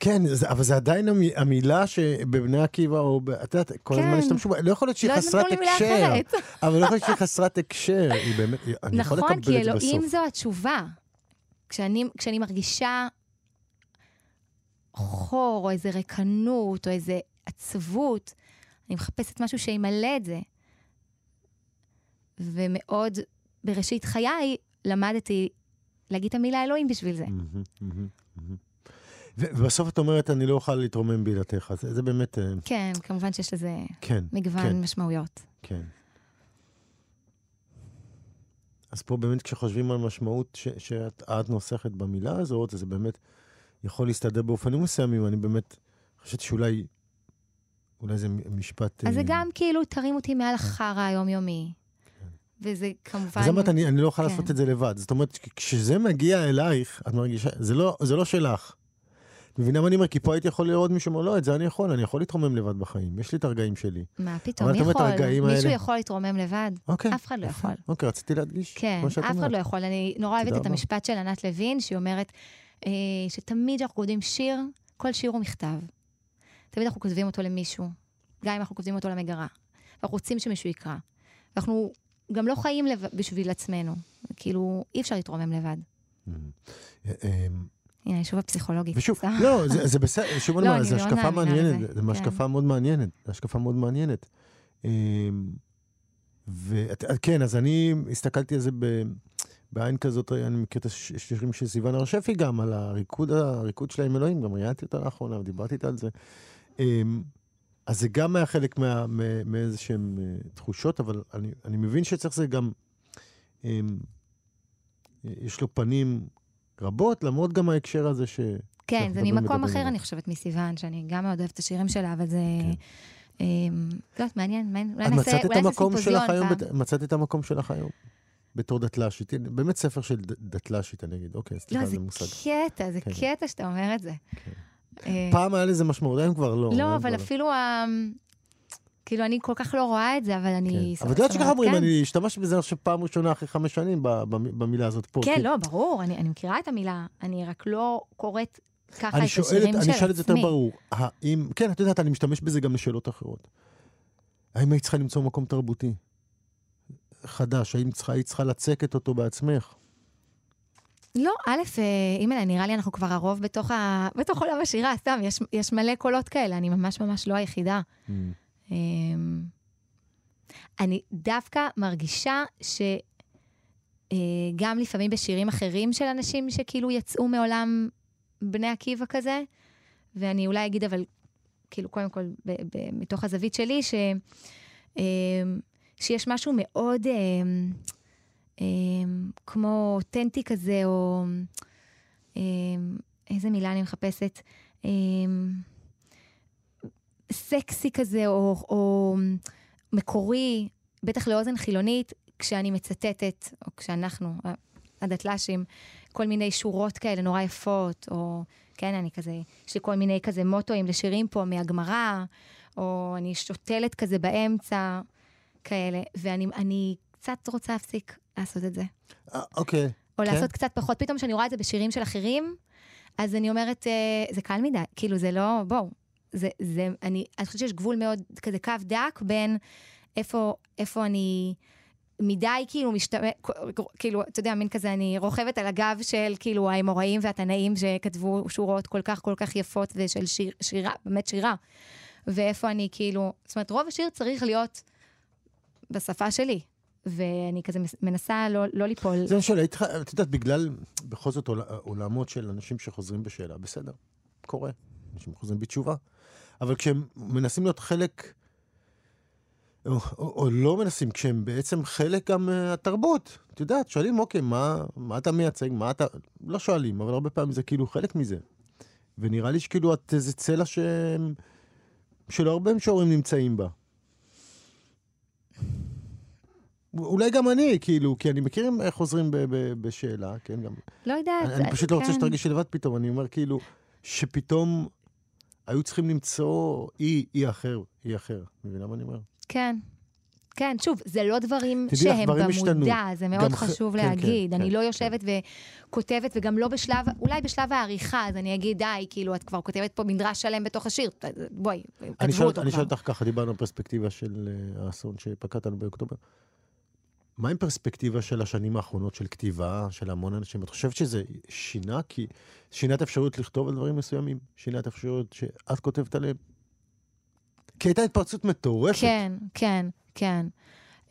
כן, זה, אבל זה עדיין המ- המילה שבבני עקיבא, או את יודעת, כל הזמן כן. השתמשו בה, לא יכול להיות שהיא לא חסרת הקשר. אבל לא יכול להיות שהיא חסרת הקשר, היא באמת, אני יכול נכון, לקבל כי את זה אלוהים בסוף. זו התשובה. כשאני, כשאני מרגישה חור, או איזה ריקנות, או איזה עצבות, אני מחפשת משהו שימלא את זה. ומאוד בראשית חיי למדתי להגיד את המילה אלוהים בשביל זה. ובסוף את אומרת, אני לא אוכל להתרומם בלעדיך. זה, זה באמת... אה, כן, כמובן שיש לזה כן, מגוון כן. משמעויות. כן. אז פה באמת כשחושבים על משמעות ש, שאת נוסחת במילה הזאת, זה באמת יכול להסתדר באופנים מסוימים. אני באמת חושבת שאולי, אולי זה משפט... אז זה אה, גם כאילו, תרים אותי מעל החרא היומיומי. וזה כמובן... אז אמרת, אני, אני לא יכול כן. לעשות את זה לבד. זאת אומרת, כשזה מגיע אלייך, את מרגישה, זה לא, זה לא שלך. מבינה מה אני אומר? כי פה הייתי יכול לראות מישהו אומר, לא, את זה אני יכול, אני יכול להתרומם לבד בחיים. יש לי את הרגעים שלי. מה פתאום, אומרת, יכול? מישהו האלה- יכול להתרומם לבד? אוקיי. אף אחד לא יכול. אוקיי, רציתי להדגיש. כן, אף אחד אומרת. לא יכול. אני נורא אוהבת את. המשפט של ענת לוין, שהיא אומרת אה, שתמיד כשאנחנו כותבים שיר, כל שיר הוא מכתב. תמיד אנחנו כותבים אותו למישהו, גם אם אנחנו כותבים אותו למגרה. ואנחנו רוצים שמישהו יקרא. ואנחנו גם לא חיים לב... בשביל עצמנו. כאילו, אי אפשר להתרומם לבד. אה, אה, הנה, שוב הפסיכולוגית. ושוב. לא, זה, זה בסדר, שוב אני לא, אומר, זו השקפה מעניינת, זו כן. השקפה מאוד מעניינת, זו השקפה מאוד מעניינת. וכן, אז אני הסתכלתי על זה ב- בעין כזאת, אני מכיר את הש- השירים של סיוון הר שפי גם, על הריקוד, הריקוד שלה עם אלוהים, גם ראיינתי אותה לאחרונה ודיברתי איתה על זה. אז זה גם היה חלק מה- מה- מאיזה שהן אה, תחושות, אבל אני, אני מבין שצריך זה גם, אמ, יש לו פנים רבות, למרות גם ההקשר הזה ש... כן, זה ממקום. אחר, אני חושבת, מסיוון, שאני גם מאוד אוהבת את השירים שלה, אבל זה... כן. אמ, לא יודעת, מעניין, מעניין. אולי נעשה אולי נעשה סימפוזיון פעם. בת- מצאת את המקום שלך היום? בתור דתל"שית, באמת ספר של דתל"שית, אני אגיד, אוקיי, סליחה, לא, זה זה מושג. קטע, זה כן. קטע שאתה אומר את זה. כן. אה, פעם היה לזה משמעות, היום כבר לא. לא, אבל כבר אפילו, ה- כאילו, אני כל כך לא רואה את זה, אבל אני... כן. אבל את יודעת שככה אומרים, כן. אני השתמשתי בזה עכשיו פעם ראשונה אחרי חמש שנים במילה הזאת פה. כן, לא, ברור, אני מכירה את המילה, אני רק לא קוראת ככה את השירים של אני שואל את זה יותר עצמי. ברור. האם, כן, את יודעת, אני משתמש בזה גם לשאלות אחרות. האם היית צריכה למצוא מקום תרבותי חדש? האם היית צריכה לצקת אותו בעצמך? לא, א', אה, אימא'לה, נראה לי אנחנו כבר הרוב בתוך ה- בתוך עולם השירה, סתם, יש- יש מלא קולות כאלה, אני ממש ממש לא היחידה. Mm. אמ, אני דווקא מרגישה שגם לפעמים בשירים אחרים של אנשים שכאילו יצאו מעולם בני עקיבא כזה, ואני אולי אגיד, אבל כאילו, קודם כל, ב- ב- מתוך הזווית שלי, ש, אמ, שיש משהו מאוד אמ, כמו אותנטי כזה, או אמ, איזה מילה אני מחפשת? אמ, סקסי כזה, או, או מקורי, בטח לאוזן חילונית, כשאני מצטטת, או כשאנחנו, הדתל"שים, כל מיני שורות כאלה נורא יפות, או כן, אני כזה, יש לי כל מיני כזה מוטואים לשירים פה מהגמרא, או אני שותלת כזה באמצע, כאלה, ואני אני קצת רוצה להפסיק לעשות את זה. אה, אוקיי. או כן. לעשות קצת פחות. פתאום כשאני רואה את זה בשירים של אחרים, אז אני אומרת, אה, זה קל מדי, כאילו, זה לא, בואו. זה, זה, אני, אני חושבת שיש גבול מאוד, כזה קו דק בין איפה, איפה אני מדי כאילו משתמש, כאילו, אתה יודע, מין כזה, אני רוכבת על הגב של כאילו האמוראים והתנאים שכתבו שורות כל כך כל כך יפות ושל שיר, שירה, באמת שירה. ואיפה אני כאילו, זאת אומרת, רוב השיר צריך להיות בשפה שלי. ואני כזה מנסה לא, לא ליפול. זה מה שאני איתך, את יודעת, בגלל, בכל זאת, עול- עולמות של אנשים שחוזרים בשאלה, בסדר, קורה. אנשים חוזרים בתשובה. אבל כשהם מנסים להיות חלק, או, או, או לא מנסים, כשהם בעצם חלק גם מהתרבות. את יודעת, שואלים, אוקיי, מה, מה אתה מייצג, מה אתה... לא שואלים, אבל הרבה פעמים זה כאילו חלק מזה. ונראה לי שכאילו את איזה צלע ש... שלא הרבה משוררים נמצאים בה. אולי גם אני, כאילו, כי אני מכיר איך חוזרים ב- ב- בשאלה, כן, גם... לא יודעת. אני, אני פשוט לא רוצה כן. שתרגישי לבד פתאום, אני אומר כאילו, שפתאום היו צריכים למצוא אי, אי אחר, אי אחר. מבינה מה אני אומר? כן. כן, שוב, זה לא דברים שהם דברים השתנו. במודע, זה מאוד גם ח- חשוב כן, כן, להגיד. כן, אני לא כן. יושבת וכותבת, וגם לא בשלב, אולי בשלב העריכה, אז אני אגיד, די, כאילו, את כבר כותבת פה מדרש שלם בתוך השיר, בואי, אני כתבו אותו אני כבר. שואל אותך ככה, דיברנו על פרספקטיבה של אה, האסון שפקד אותנו באוקטובר. מה עם פרספקטיבה של השנים האחרונות של כתיבה, של המון אנשים? את חושבת שזה שינה? כי שינה את האפשרות לכתוב על דברים מסוימים? שינה את האפשרות שאת כותבת עליהם? כי הייתה התפרצות מטורפת. כן, כן, כן.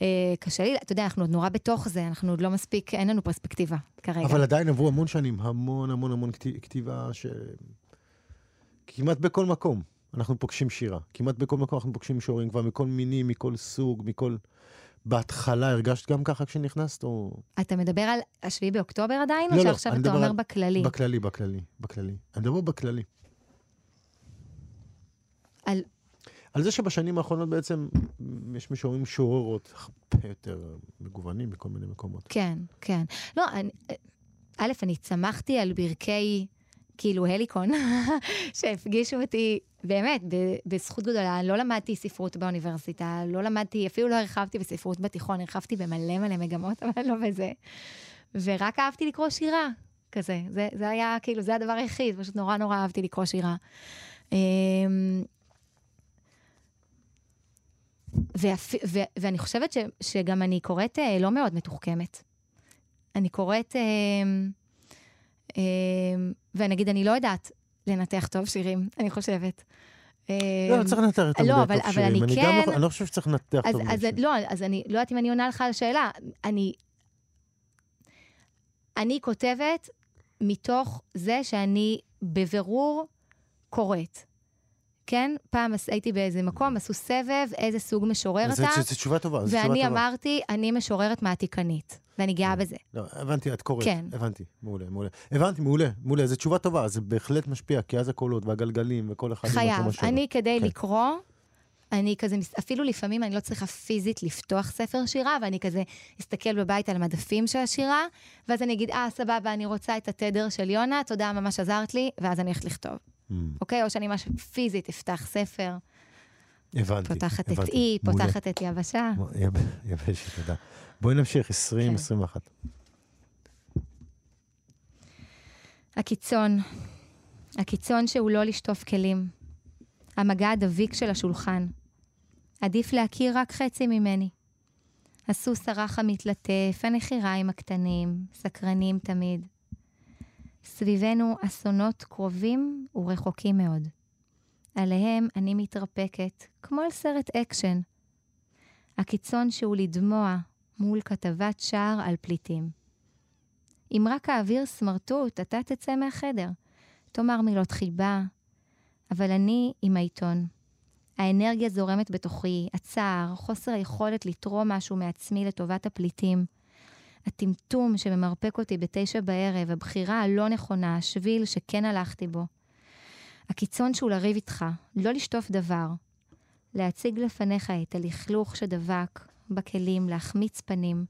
אה, קשה לי, אתה יודע, אנחנו עוד נורא בתוך זה, אנחנו עוד לא מספיק, אין לנו פרספקטיבה כרגע. אבל עדיין עברו המון שנים, המון המון המון כת- כתיבה ש... כמעט בכל מקום אנחנו פוגשים שירה. כמעט בכל מקום אנחנו פוגשים משוררים כבר מכל מיני, מכל סוג, מכל... בהתחלה הרגשת גם ככה כשנכנסת, או... אתה מדבר על השביעי באוקטובר עדיין, לא, או לא, שעכשיו אני אתה אומר על- בכללי? בכללי, בכללי, בכללי. אני מדבר בכללי. על- על זה שבשנים האחרונות בעצם יש מי שאומרים שוררות הרבה יותר מגוונים בכל מיני מקומות. כן, כן. לא, אני, א', אני צמחתי על ברכי, כאילו, הליקון, שהפגישו אותי, באמת, בזכות גדולה. לא למדתי ספרות באוניברסיטה, לא למדתי, אפילו לא הרחבתי בספרות בתיכון, הרחבתי במלא מלא מגמות, אבל לא בזה. ורק אהבתי לקרוא שירה, כזה. זה, זה היה, כאילו, זה הדבר היחיד, פשוט נורא נורא אהבתי לקרוא שירה. אמ, ואפ... ו... ואני חושבת ש... שגם אני קוראת אה, לא מאוד מתוחכמת. אני קוראת, אה, אה, ונגיד, אני לא יודעת לנתח טוב שירים, אני חושבת. לא, לא צריך לנתח יותר לא, אבל- טוב אבל שירים. אני כן- לא- אני לא חושב שצריך לנתח טוב שירים. לא, אז אני לא יודעת אם אני עונה לך על השאלה. אני אני כותבת מתוך זה שאני בבירור קוראת. כן? פעם הייתי באיזה מקום, עשו סבב, איזה סוג משורר אתה, זה תשובה טובה, זו תשובה ואני. אמרתי, אני משוררת מעתיקנית, ואני גאה בזה. לא, הבנתי, את קוראת. כן. הבנתי, מעולה, מעולה. הבנתי, מעולה, מעולה, זו תשובה טובה, זה בהחלט משפיע, כי אז הקולות והגלגלים וכל אחד חייב. אני כדי כן. לקרוא, אני כזה, אפילו לפעמים אני לא צריכה פיזית לפתוח ספר שירה, ואני כזה אסתכל בבית על המדפים של השירה, ואז אני אגיד, אה, סבבה, אני רוצה את התדר של יונה, תודה, ממש עזרת לי, ואז אני הולכת לכתוב. Mm, אוקיי? או שאני ממש פיזית אפתח ספר, הבנתי, פותחת את הבנתי. אי, מעולה. פותחת את יבשה. יב- יבשת, תודה. בואי נמשיך, 20, כן. 21. הקיצון, הקיצון שהוא לא לשטוף כלים. המגע הדביק של השולחן. עדיף להכיר רק חצי ממני. הסוס הרך המתלטף, הנחיריים הקטנים, סקרנים תמיד. סביבנו אסונות קרובים ורחוקים מאוד. עליהם אני מתרפקת, כמו על סרט אקשן. הקיצון שהוא לדמוע מול כתבת שער על פליטים. אם רק האוויר סמרטוט, אתה תצא מהחדר. תאמר מילות חיבה, אבל אני עם העיתון. האנרגיה זורמת בתוכי, הצער, חוסר היכולת לתרום משהו מעצמי לטובת הפליטים. הטמטום שממרפק אותי בתשע בערב, הבחירה הלא נכונה, השביל שכן הלכתי בו. הקיצון שהוא לריב איתך, לא לשטוף דבר. להציג לפניך את הלכלוך שדבק בכלים, להחמיץ פנים.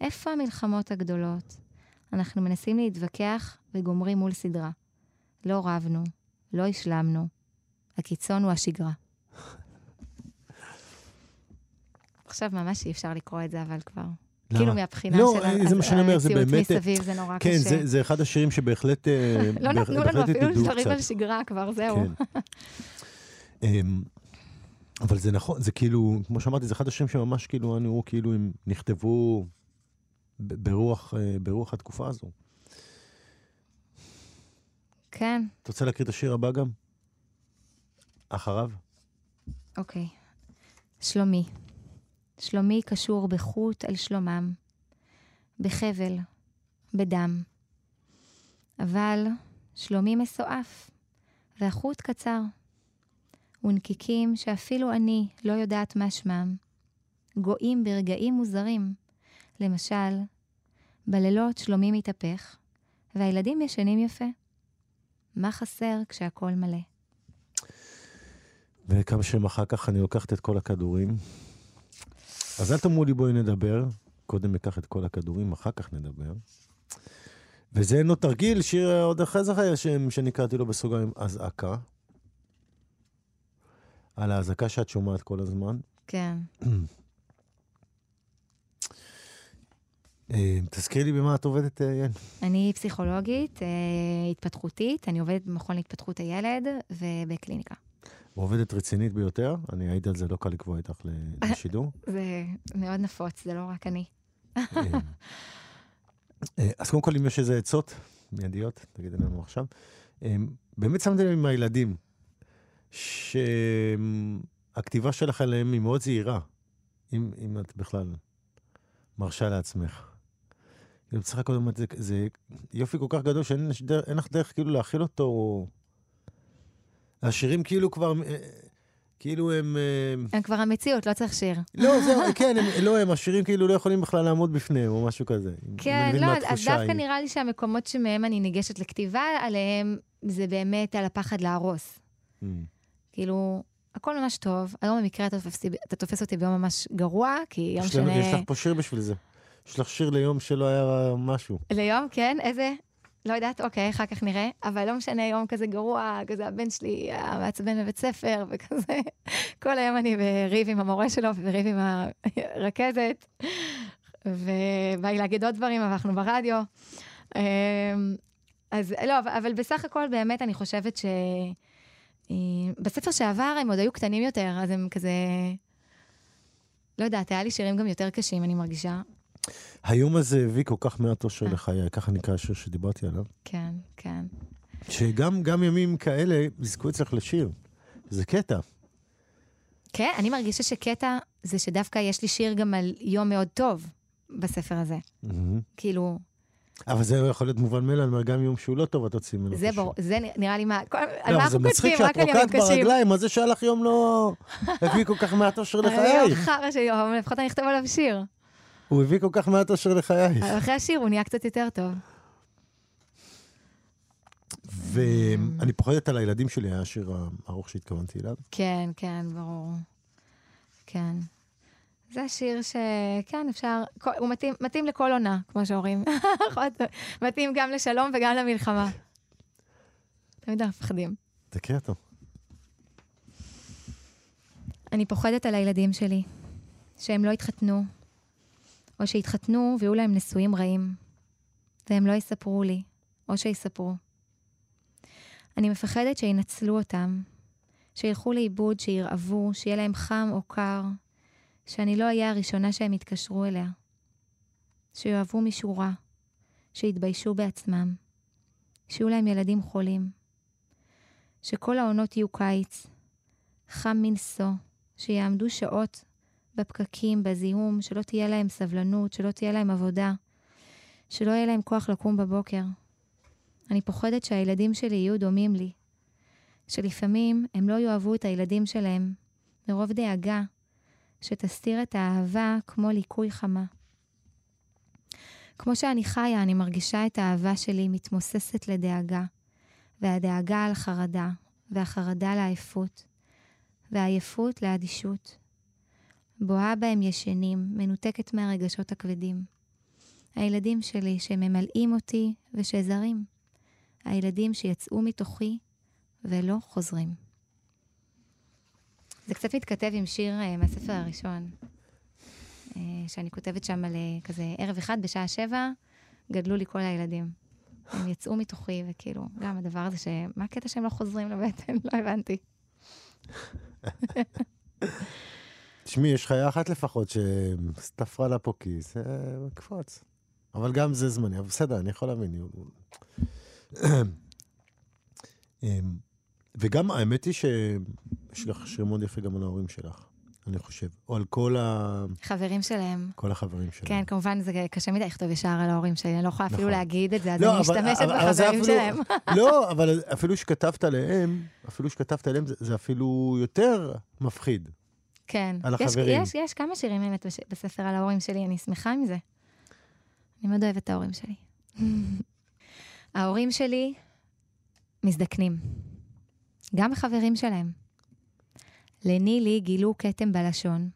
איפה המלחמות הגדולות? אנחנו מנסים להתווכח וגומרים מול סדרה. לא רבנו, לא השלמנו. הקיצון הוא השגרה. עכשיו ממש אי אפשר לקרוא את זה, אבל כבר. כאילו מהבחינה לא, של זה המציאות באמת- מסביב, זה נורא כן, קשה. זה, זה אחד השירים שבהחלט... אה, לא נתנו לנו בהחלט אפילו דברים. על שגרה כבר, זהו. כן. אמ, אבל זה נכון, זה כאילו, כמו שאמרתי, זה אחד השירים שממש כאילו נראו כאילו הם נכתבו ברוח, אה, ברוח התקופה הזו. כן, את רוצה להקריא את השיר הבא גם? אחריו? אוקיי. שלומי. שלומי קשור בחוט אל שלומם, בחבל, בדם. אבל שלומי מסועף, והחוט קצר. ונקיקים שאפילו אני לא יודעת מה שמם. גואים ברגעים מוזרים. למשל, בלילות שלומי מתהפך, והילדים ישנים יפה. מה חסר כשהכול מלא? וכמה שנים אחר כך אני לוקחת את כל הכדורים. אז אל תאמרו לי בואי נדבר, קודם אקח את כל הכדורים, אחר כך נדבר. וזה אינו תרגיל, שיר עוד אחרי זה היה שם שאני קראתי לו בסוגריים אזעקה. על האזעקה שאת שומעת כל הזמן. כן. אה, תזכירי לי במה את עובדת, אה, יעל. אני פסיכולוגית, אה, התפתחותית, אני עובדת במכון להתפתחות הילד ובקליניקה. עובדת רצינית ביותר, אני אעיד על זה, לא קל לקבוע איתך לשידור. זה מאוד נפוץ, זה לא רק אני. אה, אה, אז קודם כל, אם יש איזה עצות מיידיות, תגידי לנו עכשיו. אה, באמת שמתי לב עם הילדים, שהכתיבה שלך עליהם היא מאוד זהירה, אם, אם את בכלל מרשה לעצמך. כאילו, צריכה קודם, זה, זה יופי כל כך גדול שאין לך דרך כאילו להכיל אותו. השירים כאילו כבר, אה, כאילו הם... אה, הם כבר המציאות, לא צריך שיר. לא, זהו, כן, הם, לא, הם השירים כאילו לא יכולים בכלל לעמוד בפניהם, או משהו כזה. כן, לא, אז דווקא נראה לי שהמקומות שמהם אני ניגשת לכתיבה, עליהם זה באמת על הפחד להרוס. Mm. כאילו, הכל ממש טוב. היום במקרה אתה תופס, אתה תופס אותי ביום ממש גרוע, כי יום שני... יש לך פה שיר בשביל זה. יש לך שיר ליום שלא היה משהו. ליום, כן? איזה? לא יודעת, אוקיי, אחר כך נראה. אבל לא משנה, יום כזה גרוע, כזה הבן שלי מעצבן בבית ספר, וכזה. כל היום אני בריב עם המורה שלו ובריב עם הרכזת, ובא לי להגיד עוד דברים, אבל אנחנו ברדיו. אמ, אז לא, אבל בסך הכל באמת אני חושבת ש... אה, בספר שעבר הם עוד היו קטנים יותר, אז הם כזה... לא יודעת, היה לי שירים גם יותר קשים, אני מרגישה. היום הזה הביא כל כך מעט אושר אה. לחיי, ככה נקרא השיר שדיברתי עליו. כן, כן. שגם ימים כאלה יזכו אצלך לשיר. זה קטע. כן, אני מרגישה שקטע זה שדווקא יש לי שיר גם על יום מאוד טוב בספר הזה. כאילו, אבל זה יכול להיות מובן מאליו, אני אומר, גם יום שהוא לא טוב, את תוציא ממנו זה ברור, זה נראה לי מה, על מה אנחנו כותבים, רק על ימים קשים. זה מצחיק שאת רוקעת ברגליים, מה זה שהיה לך יום לא... הביא כל כך מעט אושר לחייך. יום חרא של יום, לפחות אני אכתוב עליו שיר. הוא הביא כל כך מעט אושר לחייך. אחרי השיר הוא נהיה קצת יותר טוב. ואני פוחדת על הילדים שלי, היה השיר הארוך שהתכוונתי אליו. כן, כן, ברור. כן. זה שיר שכן, אפשר, הוא מתאים, מתאים לכל עונה, כמו שאומרים. מתאים גם לשלום וגם למלחמה. תמיד אנחנו מפחדים. תקריא אותו. אני פוחדת על הילדים שלי, שהם לא יתחתנו, או שיתחתנו ויהיו להם נשואים רעים, והם לא יספרו לי, או שיספרו. אני מפחדת שינצלו אותם, שילכו לאיבוד, שירעבו, שיהיה להם חם או קר, שאני לא אהיה הראשונה שהם יתקשרו אליה. שיאהבו משורה, שיתביישו בעצמם, שיהיו להם ילדים חולים, שכל העונות יהיו קיץ, חם מנשוא, שיעמדו שעות בפקקים, בזיהום, שלא תהיה להם סבלנות, שלא תהיה להם עבודה, שלא יהיה להם כוח לקום בבוקר. אני פוחדת שהילדים שלי יהיו דומים לי, שלפעמים הם לא יאהבו את הילדים שלהם, מרוב דאגה שתסתיר את האהבה כמו ליקוי חמה. כמו שאני חיה, אני מרגישה את האהבה שלי מתמוססת לדאגה, והדאגה על חרדה, והחרדה לעייפות, והעייפות לאדישות. בוהה בהם ישנים, מנותקת מהרגשות הכבדים. הילדים שלי שממלאים אותי ושזרים. הילדים שיצאו מתוכי ולא חוזרים. זה קצת מתכתב עם שיר uh, מהספר הראשון, uh, שאני כותבת שם על uh, כזה ערב אחד בשעה שבע, גדלו לי כל הילדים. הם יצאו מתוכי, וכאילו, גם הדבר הזה ש... מה הקטע שהם לא חוזרים לבטן? לא הבנתי. תשמעי, יש חיה אחת לפחות שסתפרה לה פה כיס, קפוץ. אבל גם זה זמני, אבל בסדר, אני יכול להבין. אמ, וגם האמת היא שיש לך שיר מאוד יפה גם על ההורים שלך, אני חושב. או על כל ה... חברים שלהם. כל החברים שלהם. כן, כמובן, זה קשה מדי לכתוב ישר על ההורים שלי, אני לא יכולה אפילו נכון. להגיד את זה, אז לא, אני משתמשת בחברים שלהם. לא, אבל אפילו שכתבת עליהם, אפילו שכתבת עליהם, זה אפילו יותר מפחיד. כן. על החברים. יש, יש כמה שירים באמת בספר על ההורים שלי, אני שמחה עם זה. אני מאוד אוהבת את ההורים שלי. ההורים שלי מזדקנים. גם החברים שלהם. לנילי גילו כתם בלשון.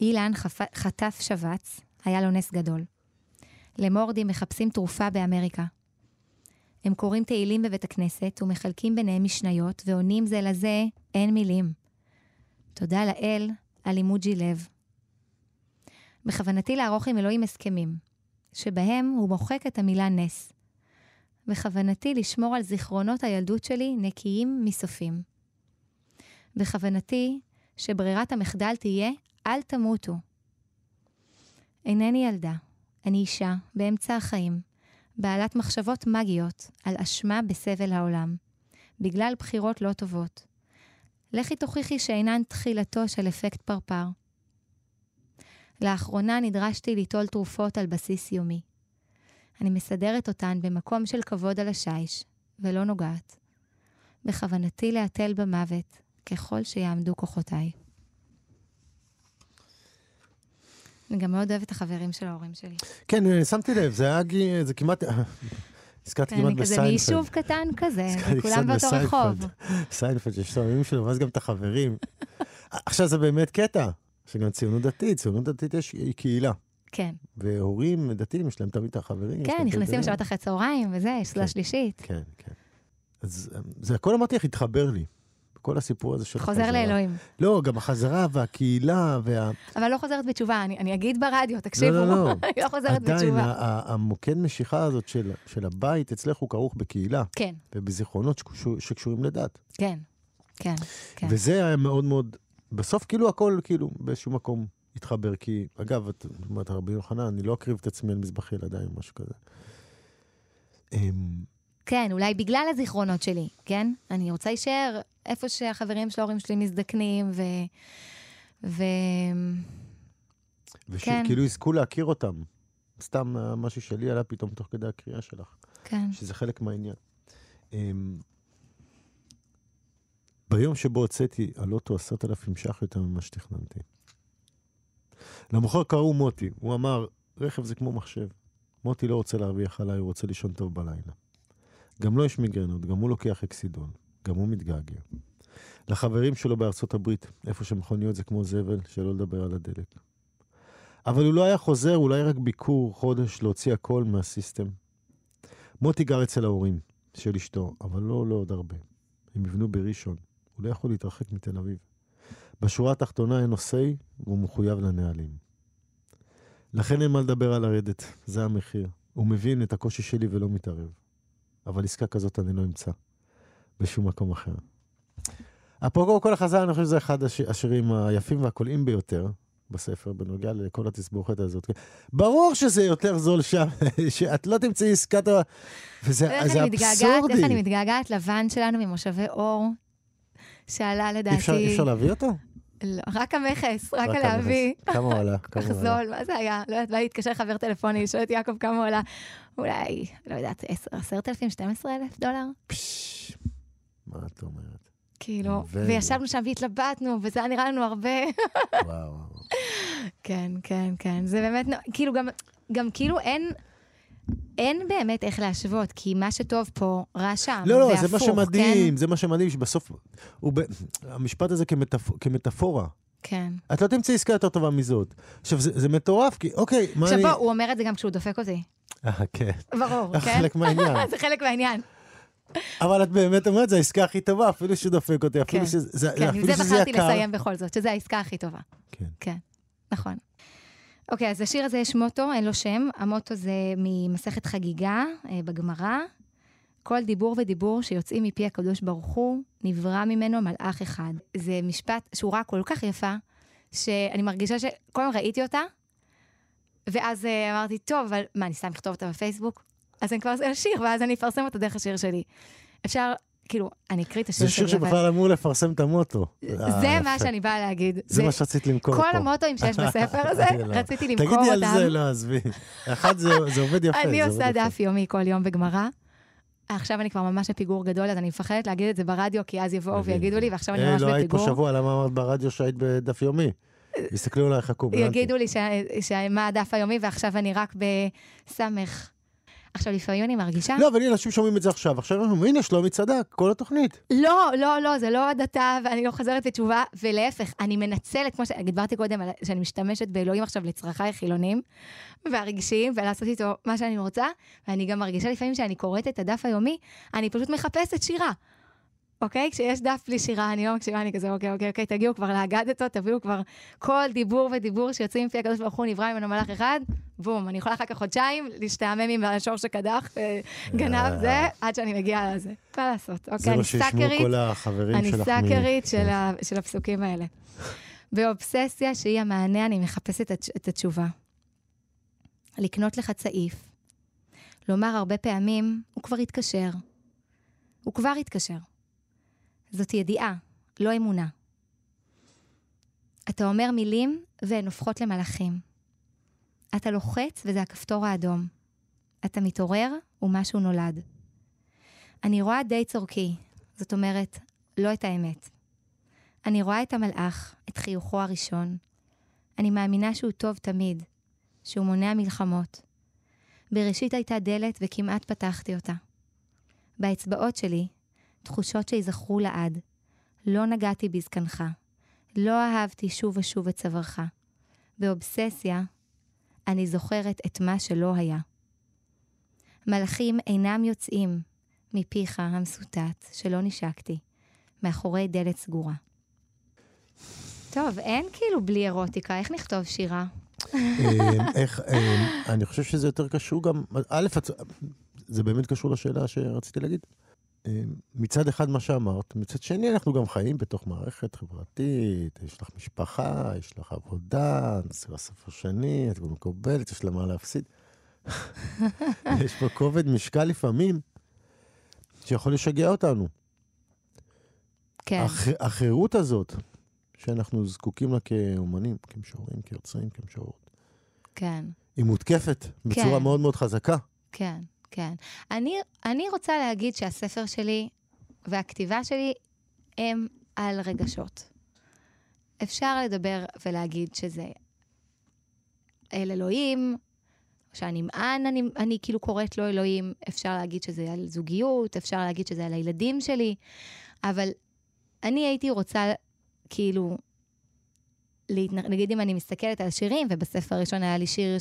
אילן חפ... חטף שבץ, היה לו נס גדול. למורדי מחפשים תרופה באמריקה. הם קוראים תהילים בבית הכנסת ומחלקים ביניהם משניות ועונים זה לזה אין מילים. תודה לאל על אימוג'י לב. בכוונתי לערוך עם אלוהים הסכמים, שבהם הוא מוחק את המילה נס, בכוונתי לשמור על זיכרונות הילדות שלי נקיים מסופים. בכוונתי שברירת המחדל תהיה אל תמותו. אינני ילדה, אני אישה באמצע החיים, בעלת מחשבות מגיות על אשמה בסבל העולם, בגלל בחירות לא טובות. לכי תוכיחי שאינן תחילתו של אפקט פרפר. לאחרונה נדרשתי ליטול תרופות על בסיס יומי. אני מסדרת אותן במקום של כבוד על השיש, ולא נוגעת. בכוונתי להתל במוות, ככל שיעמדו כוחותיי. אני גם מאוד אוהבת את החברים של ההורים שלי. כן, אה, שמתי לב, זה היה, זה כמעט, הזכרתי כמעט אני כזה בסיינפלד. מיישוב קטן כזה, קצת באותו. רחוב. סיינפלד, שיש את ההורים שלו, ואז גם את החברים. עכשיו זה באמת קטע, שגם ציונות דתית, ציונות דתית יש קהילה. כן, והורים דתיים, יש להם תמיד את החברים. יש כן, נכנסים זה. לשעות אחרי צהריים וזה, יש סעודה כן. שלישית. כן, כן. אז אה, זה הכל אמרתי לך, התחבר לי. כל הסיפור הזה של חוזר החזרה. לאלוהים. לא, גם החזרה והקהילה וה... אבל לא חוזרת בתשובה, אני אני אגיד ברדיו, תקשיבו, לא, לא. אני לא חוזרת עדיין, בתשובה. ה- המוקד משיכה הזאת של, של הבית אצלך הוא כרוך בקהילה כן, ובזיכרונות שקשור, שקשורים לדת. כן, כן, כן. וזה היה מאוד מאוד, בסוף כאילו הכל כאילו באיזשהו מקום התחבר, כי אגב, את אומרת רבי יוחנן, אני לא אקריב את עצמי על מזבח ילדיי משהו כזה. כן, אולי בגלל הזיכרונות שלי, כן? אני רוצה להישאר איפה שהחברים של ההורים שלי מזדקנים, ו... ו... כן. ושכאילו יזכו להכיר אותם. סתם אה, משהו שלי עלה פתאום תוך כדי הקריאה שלך, כן, שזה חלק מהעניין. אמ, ביום שבו הוצאתי על אוטו עשרת אלפים ש"ח יותר ממה שתכננתי. למוכר קראו מוטי, הוא אמר, רכב זה כמו מחשב. מוטי לא רוצה להרוויח עליי, הוא רוצה לישון טוב בלילה. גם לו יש מיגרנות, גם הוא לוקח אקסידון, גם הוא מתגעגע. לחברים שלו בארצות הברית, איפה שמכוניות זה כמו זבל, שלא לדבר על הדלק. אבל הוא לא היה חוזר, אולי רק ביקור, חודש, להוציא הכל מהסיסטם. מוטי גר אצל ההורים של אשתו, אבל לא לעוד הרבה. הם יבנו בראשון, הוא לא יכול להתרחק מתל אביב. בשורה התחתונה אין נושאי, והוא מחויב לנהלים. לכן אין מה לדבר על לרדת, זה המחיר. הוא מבין את הקושי שלי ולא מתערב. אבל עסקה כזאת אני לא אמצא בשום מקום אחר. אפרופו כל החזרה, אני חושב שזה אחד הש- השירים היפים והקולעים ביותר בספר, בנוגע לכל התסבוכת הזאת. ברור שזה יותר זול שם, שאת לא תמצאי עסקת... וזה איך זה אני מתגעגעת, איך אני אבסורדי. מתגעגעת לוואן שלנו ממושבי אור, שעלה אי לדעתי... אפשר- אפשר להביא אותו? לא, רק המכס, רק הלהביא. המכס. כמה? כל כמה עלה? זול, מה זה היה? לא יודעת, בא להתקשר חבר טלפוני, לשאול את יעקב כמה הוא עלה. אולי, לא יודעת, 10,000, 12,000 דולר? מה את אומרת? כאילו, וישבנו שם והתלבטנו, וזה היה נראה לנו הרבה... וואו. כן, כן, כן. זה באמת, כאילו גם כאילו אין, אין באמת איך להשוות, כי מה שטוב פה, רע שם, לא, לא, והפוך, זה מה שמדהים, זה מה שמדהים, שבסוף, ב... המשפט הזה כמטפ... כמטאפורה. כן. את לא תמצאי עסקה יותר טובה מזאת. עכשיו, זה, זה מטורף, כי אוקיי, מה עכשיו אני... בוא, הוא אומר את זה גם כשהוא דופק אותי. אה, כן. ברור, כן? חלק מהעניין. זה חלק מהעניין. אבל את באמת אומרת, זו העסקה הכי טובה, אפילו שהוא דופק אותי, אפילו כן. שזה זה- כן, עם זה בחרתי יקר. לסיים בכל זאת, שזו העסקה הכי טובה. כן. כן, נכון. אוקיי, אז לשיר הזה יש מוטו, אין לו שם. המוטו זה ממסכת חגיגה אה, בגמרא. כל דיבור ודיבור שיוצאים מפי הקדוש ברוך הוא, נברא ממנו מלאך אחד. זה משפט, שורה כל כך יפה, שאני מרגישה שכל הזמן ראיתי אותה, ואז אה, אמרתי, טוב, אבל מה, אני סתם אכתוב אותה בפייסבוק? אז אני כבר אעשה שיר, ואז אני אפרסם אותה דרך השיר שלי. אפשר, כאילו, אני אקריא את השיר זה שלי, שיר אבל- שבכלל אמור לפרסם את המוטו. זה אה, מה. שאני באה להגיד. זה מה שרצית למכור פה. כל המוטואים שיש בספר הזה. רציתי למכור אותם. תגידי על זה, לא, עזבי. אחד, זה זה עובד יפה. אני זה עושה. דף יומי כל יום בגמרא. עכשיו אני כבר ממש בפיגור גדול, אז אני מפחדת להגיד את זה ברדיו, כי אז יבואו. ויגידו לי, ועכשיו אני היי, ממש לא היית פה בפיגור. שבוע, למה אמרת ברדיו שהיית בדף יומי? יסתכלו עלייך, חכו. יגידו לי שמה הדף היומי, ועכשיו אני רק בסמך. עכשיו, לפעמים אני מרגישה... לא, אבל הנה, אנשים שומעים את זה עכשיו. עכשיו אומרים, הנה, שלומי צדק, כל התוכנית. לא, לא, לא, זה לא הדתה, ואני לא חוזרת בתשובה, ולהפך, אני מנצלת, כמו שדיברתי קודם, שאני משתמשת באלוהים עכשיו לצרכיי החילונים והרגשיים, ולעשות איתו מה שאני רוצה, ואני גם מרגישה לפעמים שאני קוראת את הדף היומי, אני פשוט מחפשת שירה. אוקיי? כשיש דף בלי שירה, אני לא מקשיבה, אני כזה, אוקיי, אוקיי, אוקיי, תגיעו כבר לאגדתו, תביאו כבר כל דיבור ודיבור שיוצאים מפי הקדוש ברוך הוא, נברא ממנו מלאך אחד, בום, אני יכולה אחר כך חודשיים להשתעמם עם השור שקדח, אה, גנב זה, עד שאני מגיעה לזה. מה לעשות, אוקיי, אני סאקרית, אני סאקרית של כן. של הפסוקים האלה. באובססיה שהיא המענה, אני מחפשת את התשובה. לקנות לך צעיף. לומר הרבה פעמים, הוא כבר התקשר. הוא כבר התקשר. זאת ידיעה, לא אמונה. אתה אומר מילים והן הופכות למלאכים. אתה לוחץ וזה הכפתור האדום. אתה מתעורר ומשהו נולד. אני רואה די צורכי, זאת אומרת, לא את האמת. אני רואה את המלאך, את חיוכו הראשון. אני מאמינה שהוא טוב תמיד, שהוא מונע מלחמות. בראשית הייתה דלת וכמעט פתחתי אותה. באצבעות שלי, תחושות שיזכרו לעד. לא נגעתי בזקנך. לא אהבתי שוב ושוב את צווארך. באובססיה, אני זוכרת את מה שלא היה. מלאכים אינם יוצאים מפיך המסוטט שלא נשקתי, מאחורי דלת סגורה. טוב, אין כאילו בלי אירוטיקה, איך נכתוב שירה? אמ, איך, אמ, אני חושב שזה יותר קשור גם, א', זה באמת קשור לשאלה שרציתי להגיד. מצד אחד מה שאמרת, מצד שני אנחנו גם חיים בתוך מערכת חברתית, יש לך משפחה, יש לך עבודה, נסיעה ספר שני, את כבר מקובלת, יש לה מה להפסיד. יש פה כובד משקל לפעמים, שיכול לשגע אותנו. כן. הח, החירות הזאת, שאנחנו זקוקים לה כאומנים, כמשוררים, כיוצרים, כמשוררות, כן, היא מותקפת בצורה כן. מאוד מאוד חזקה. כן, כן. אני, אני רוצה להגיד שהספר שלי והכתיבה שלי הם על רגשות. אפשר לדבר ולהגיד שזה אל אלוהים, שהנמען, אני, אני כאילו קוראת לו אלוהים, אפשר להגיד שזה על זוגיות, אפשר להגיד שזה על הילדים שלי, אבל אני הייתי רוצה, כאילו, להתנ... נגיד אם אני מסתכלת על שירים, ובספר הראשון היה לי שיר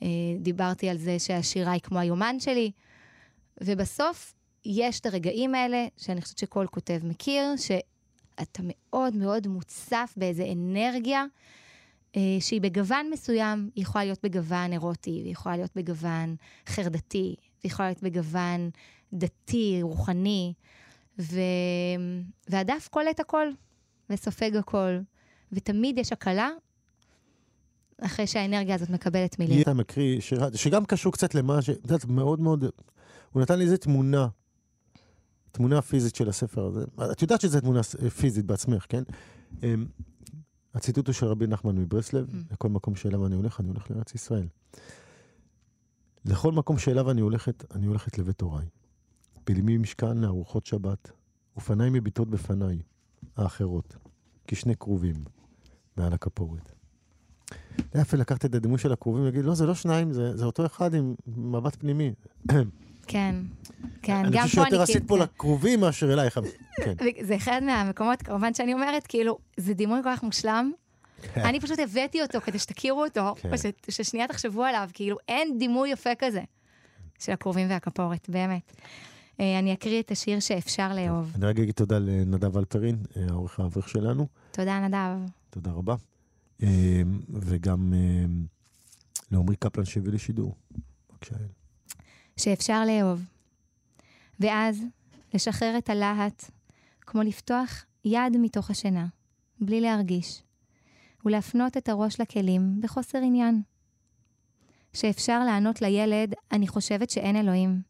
שדיברתי על זה שהשירה היא כמו היומן שלי, ובסוף יש את הרגעים האלה, שאני חושבת שכל כותב מכיר, שאתה מאוד מאוד מוצף באיזה אנרגיה. אה, שהיא בגוון מסוים, היא יכולה להיות בגוון אירוטי, והיא יכולה להיות בגוון חרדתי, והיא יכולה להיות בגוון דתי, רוחני, ו... והדף קולט הכל, וסופג הכל, ותמיד יש הקלה אחרי שהאנרגיה הזאת מקבלת מילים. אתה מקריא שיר, שגם קשור קצת למה ש... את יודעת, מאוד מאוד... הוא נתן לי איזה תמונה, תמונה פיזית של הספר הזה. את יודעת שזו תמונה פיזית בעצמך, כן? אמ, הציטוט הוא של רבי נחמן מברסלב, Mm. לכל מקום שאליו אני הולך, אני הולך לארץ ישראל. לכל מקום שאליו אני הולכת, אני הולכת לבית הוריי. בלמי משכן לארוחות שבת, ופניי מביטות בפניי, האחרות, כשני כרובים, מעל הכפורת. יפה לקחת את הדימוי של הכרובים ולהגיד, לא, זה לא שניים, זה, זה אותו אחד עם מבט פנימי. כן, כן, אני גם חושב פה שיותר אני עשית כאילו... פה כן. לכרובים מאשר אלייך. כן. זה אחד מהמקומות, כמובן, שאני אומרת, כאילו, זה דימוי כל כך מושלם. אני פשוט הבאתי אותו כדי שתכירו אותו, כן. ששנייה תחשבו עליו, כאילו, אין דימוי יפה כזה של הכרובים והכפורת, באמת. אה, אני אקריא את השיר שאפשר לאהוב. אני רגע אגיד תודה לנדב אלפרין, אה, העורך האברך שלנו. תודה, נדב. תודה רבה. אה, וגם אה, לעמרי קפלן שהביא לי שידור. בבקשה, יעל. שאפשר לאהוב. ואז, לשחרר את הלהט, כמו לפתוח יד מתוך השינה, בלי להרגיש, ולהפנות את הראש לכלים בחוסר עניין. שאפשר לענות לילד, אני חושבת שאין אלוהים.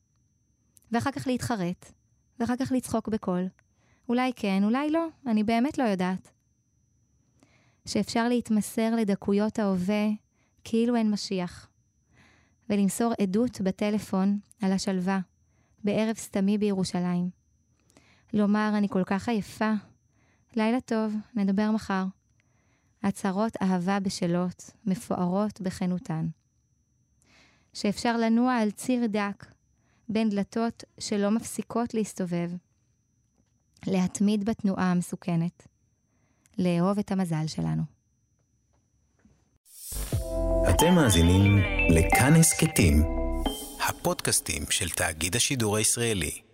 ואחר כך להתחרט, ואחר כך לצחוק בקול. אולי כן, אולי לא, אני באמת לא יודעת. שאפשר להתמסר לדקויות ההווה כאילו אין משיח. ולמסור עדות בטלפון על השלווה, בערב סתמי בירושלים. לומר, אני כל כך עייפה. לילה טוב, נדבר מחר. הצהרות אהבה בשלות, מפוארות בכנותן. שאפשר לנוע על ציר דק, בין דלתות שלא מפסיקות להסתובב. להתמיד בתנועה המסוכנת. לאהוב את המזל שלנו. אתם מאזינים לכאן הסכתים, הפודקאסטים של תאגיד השידור הישראלי.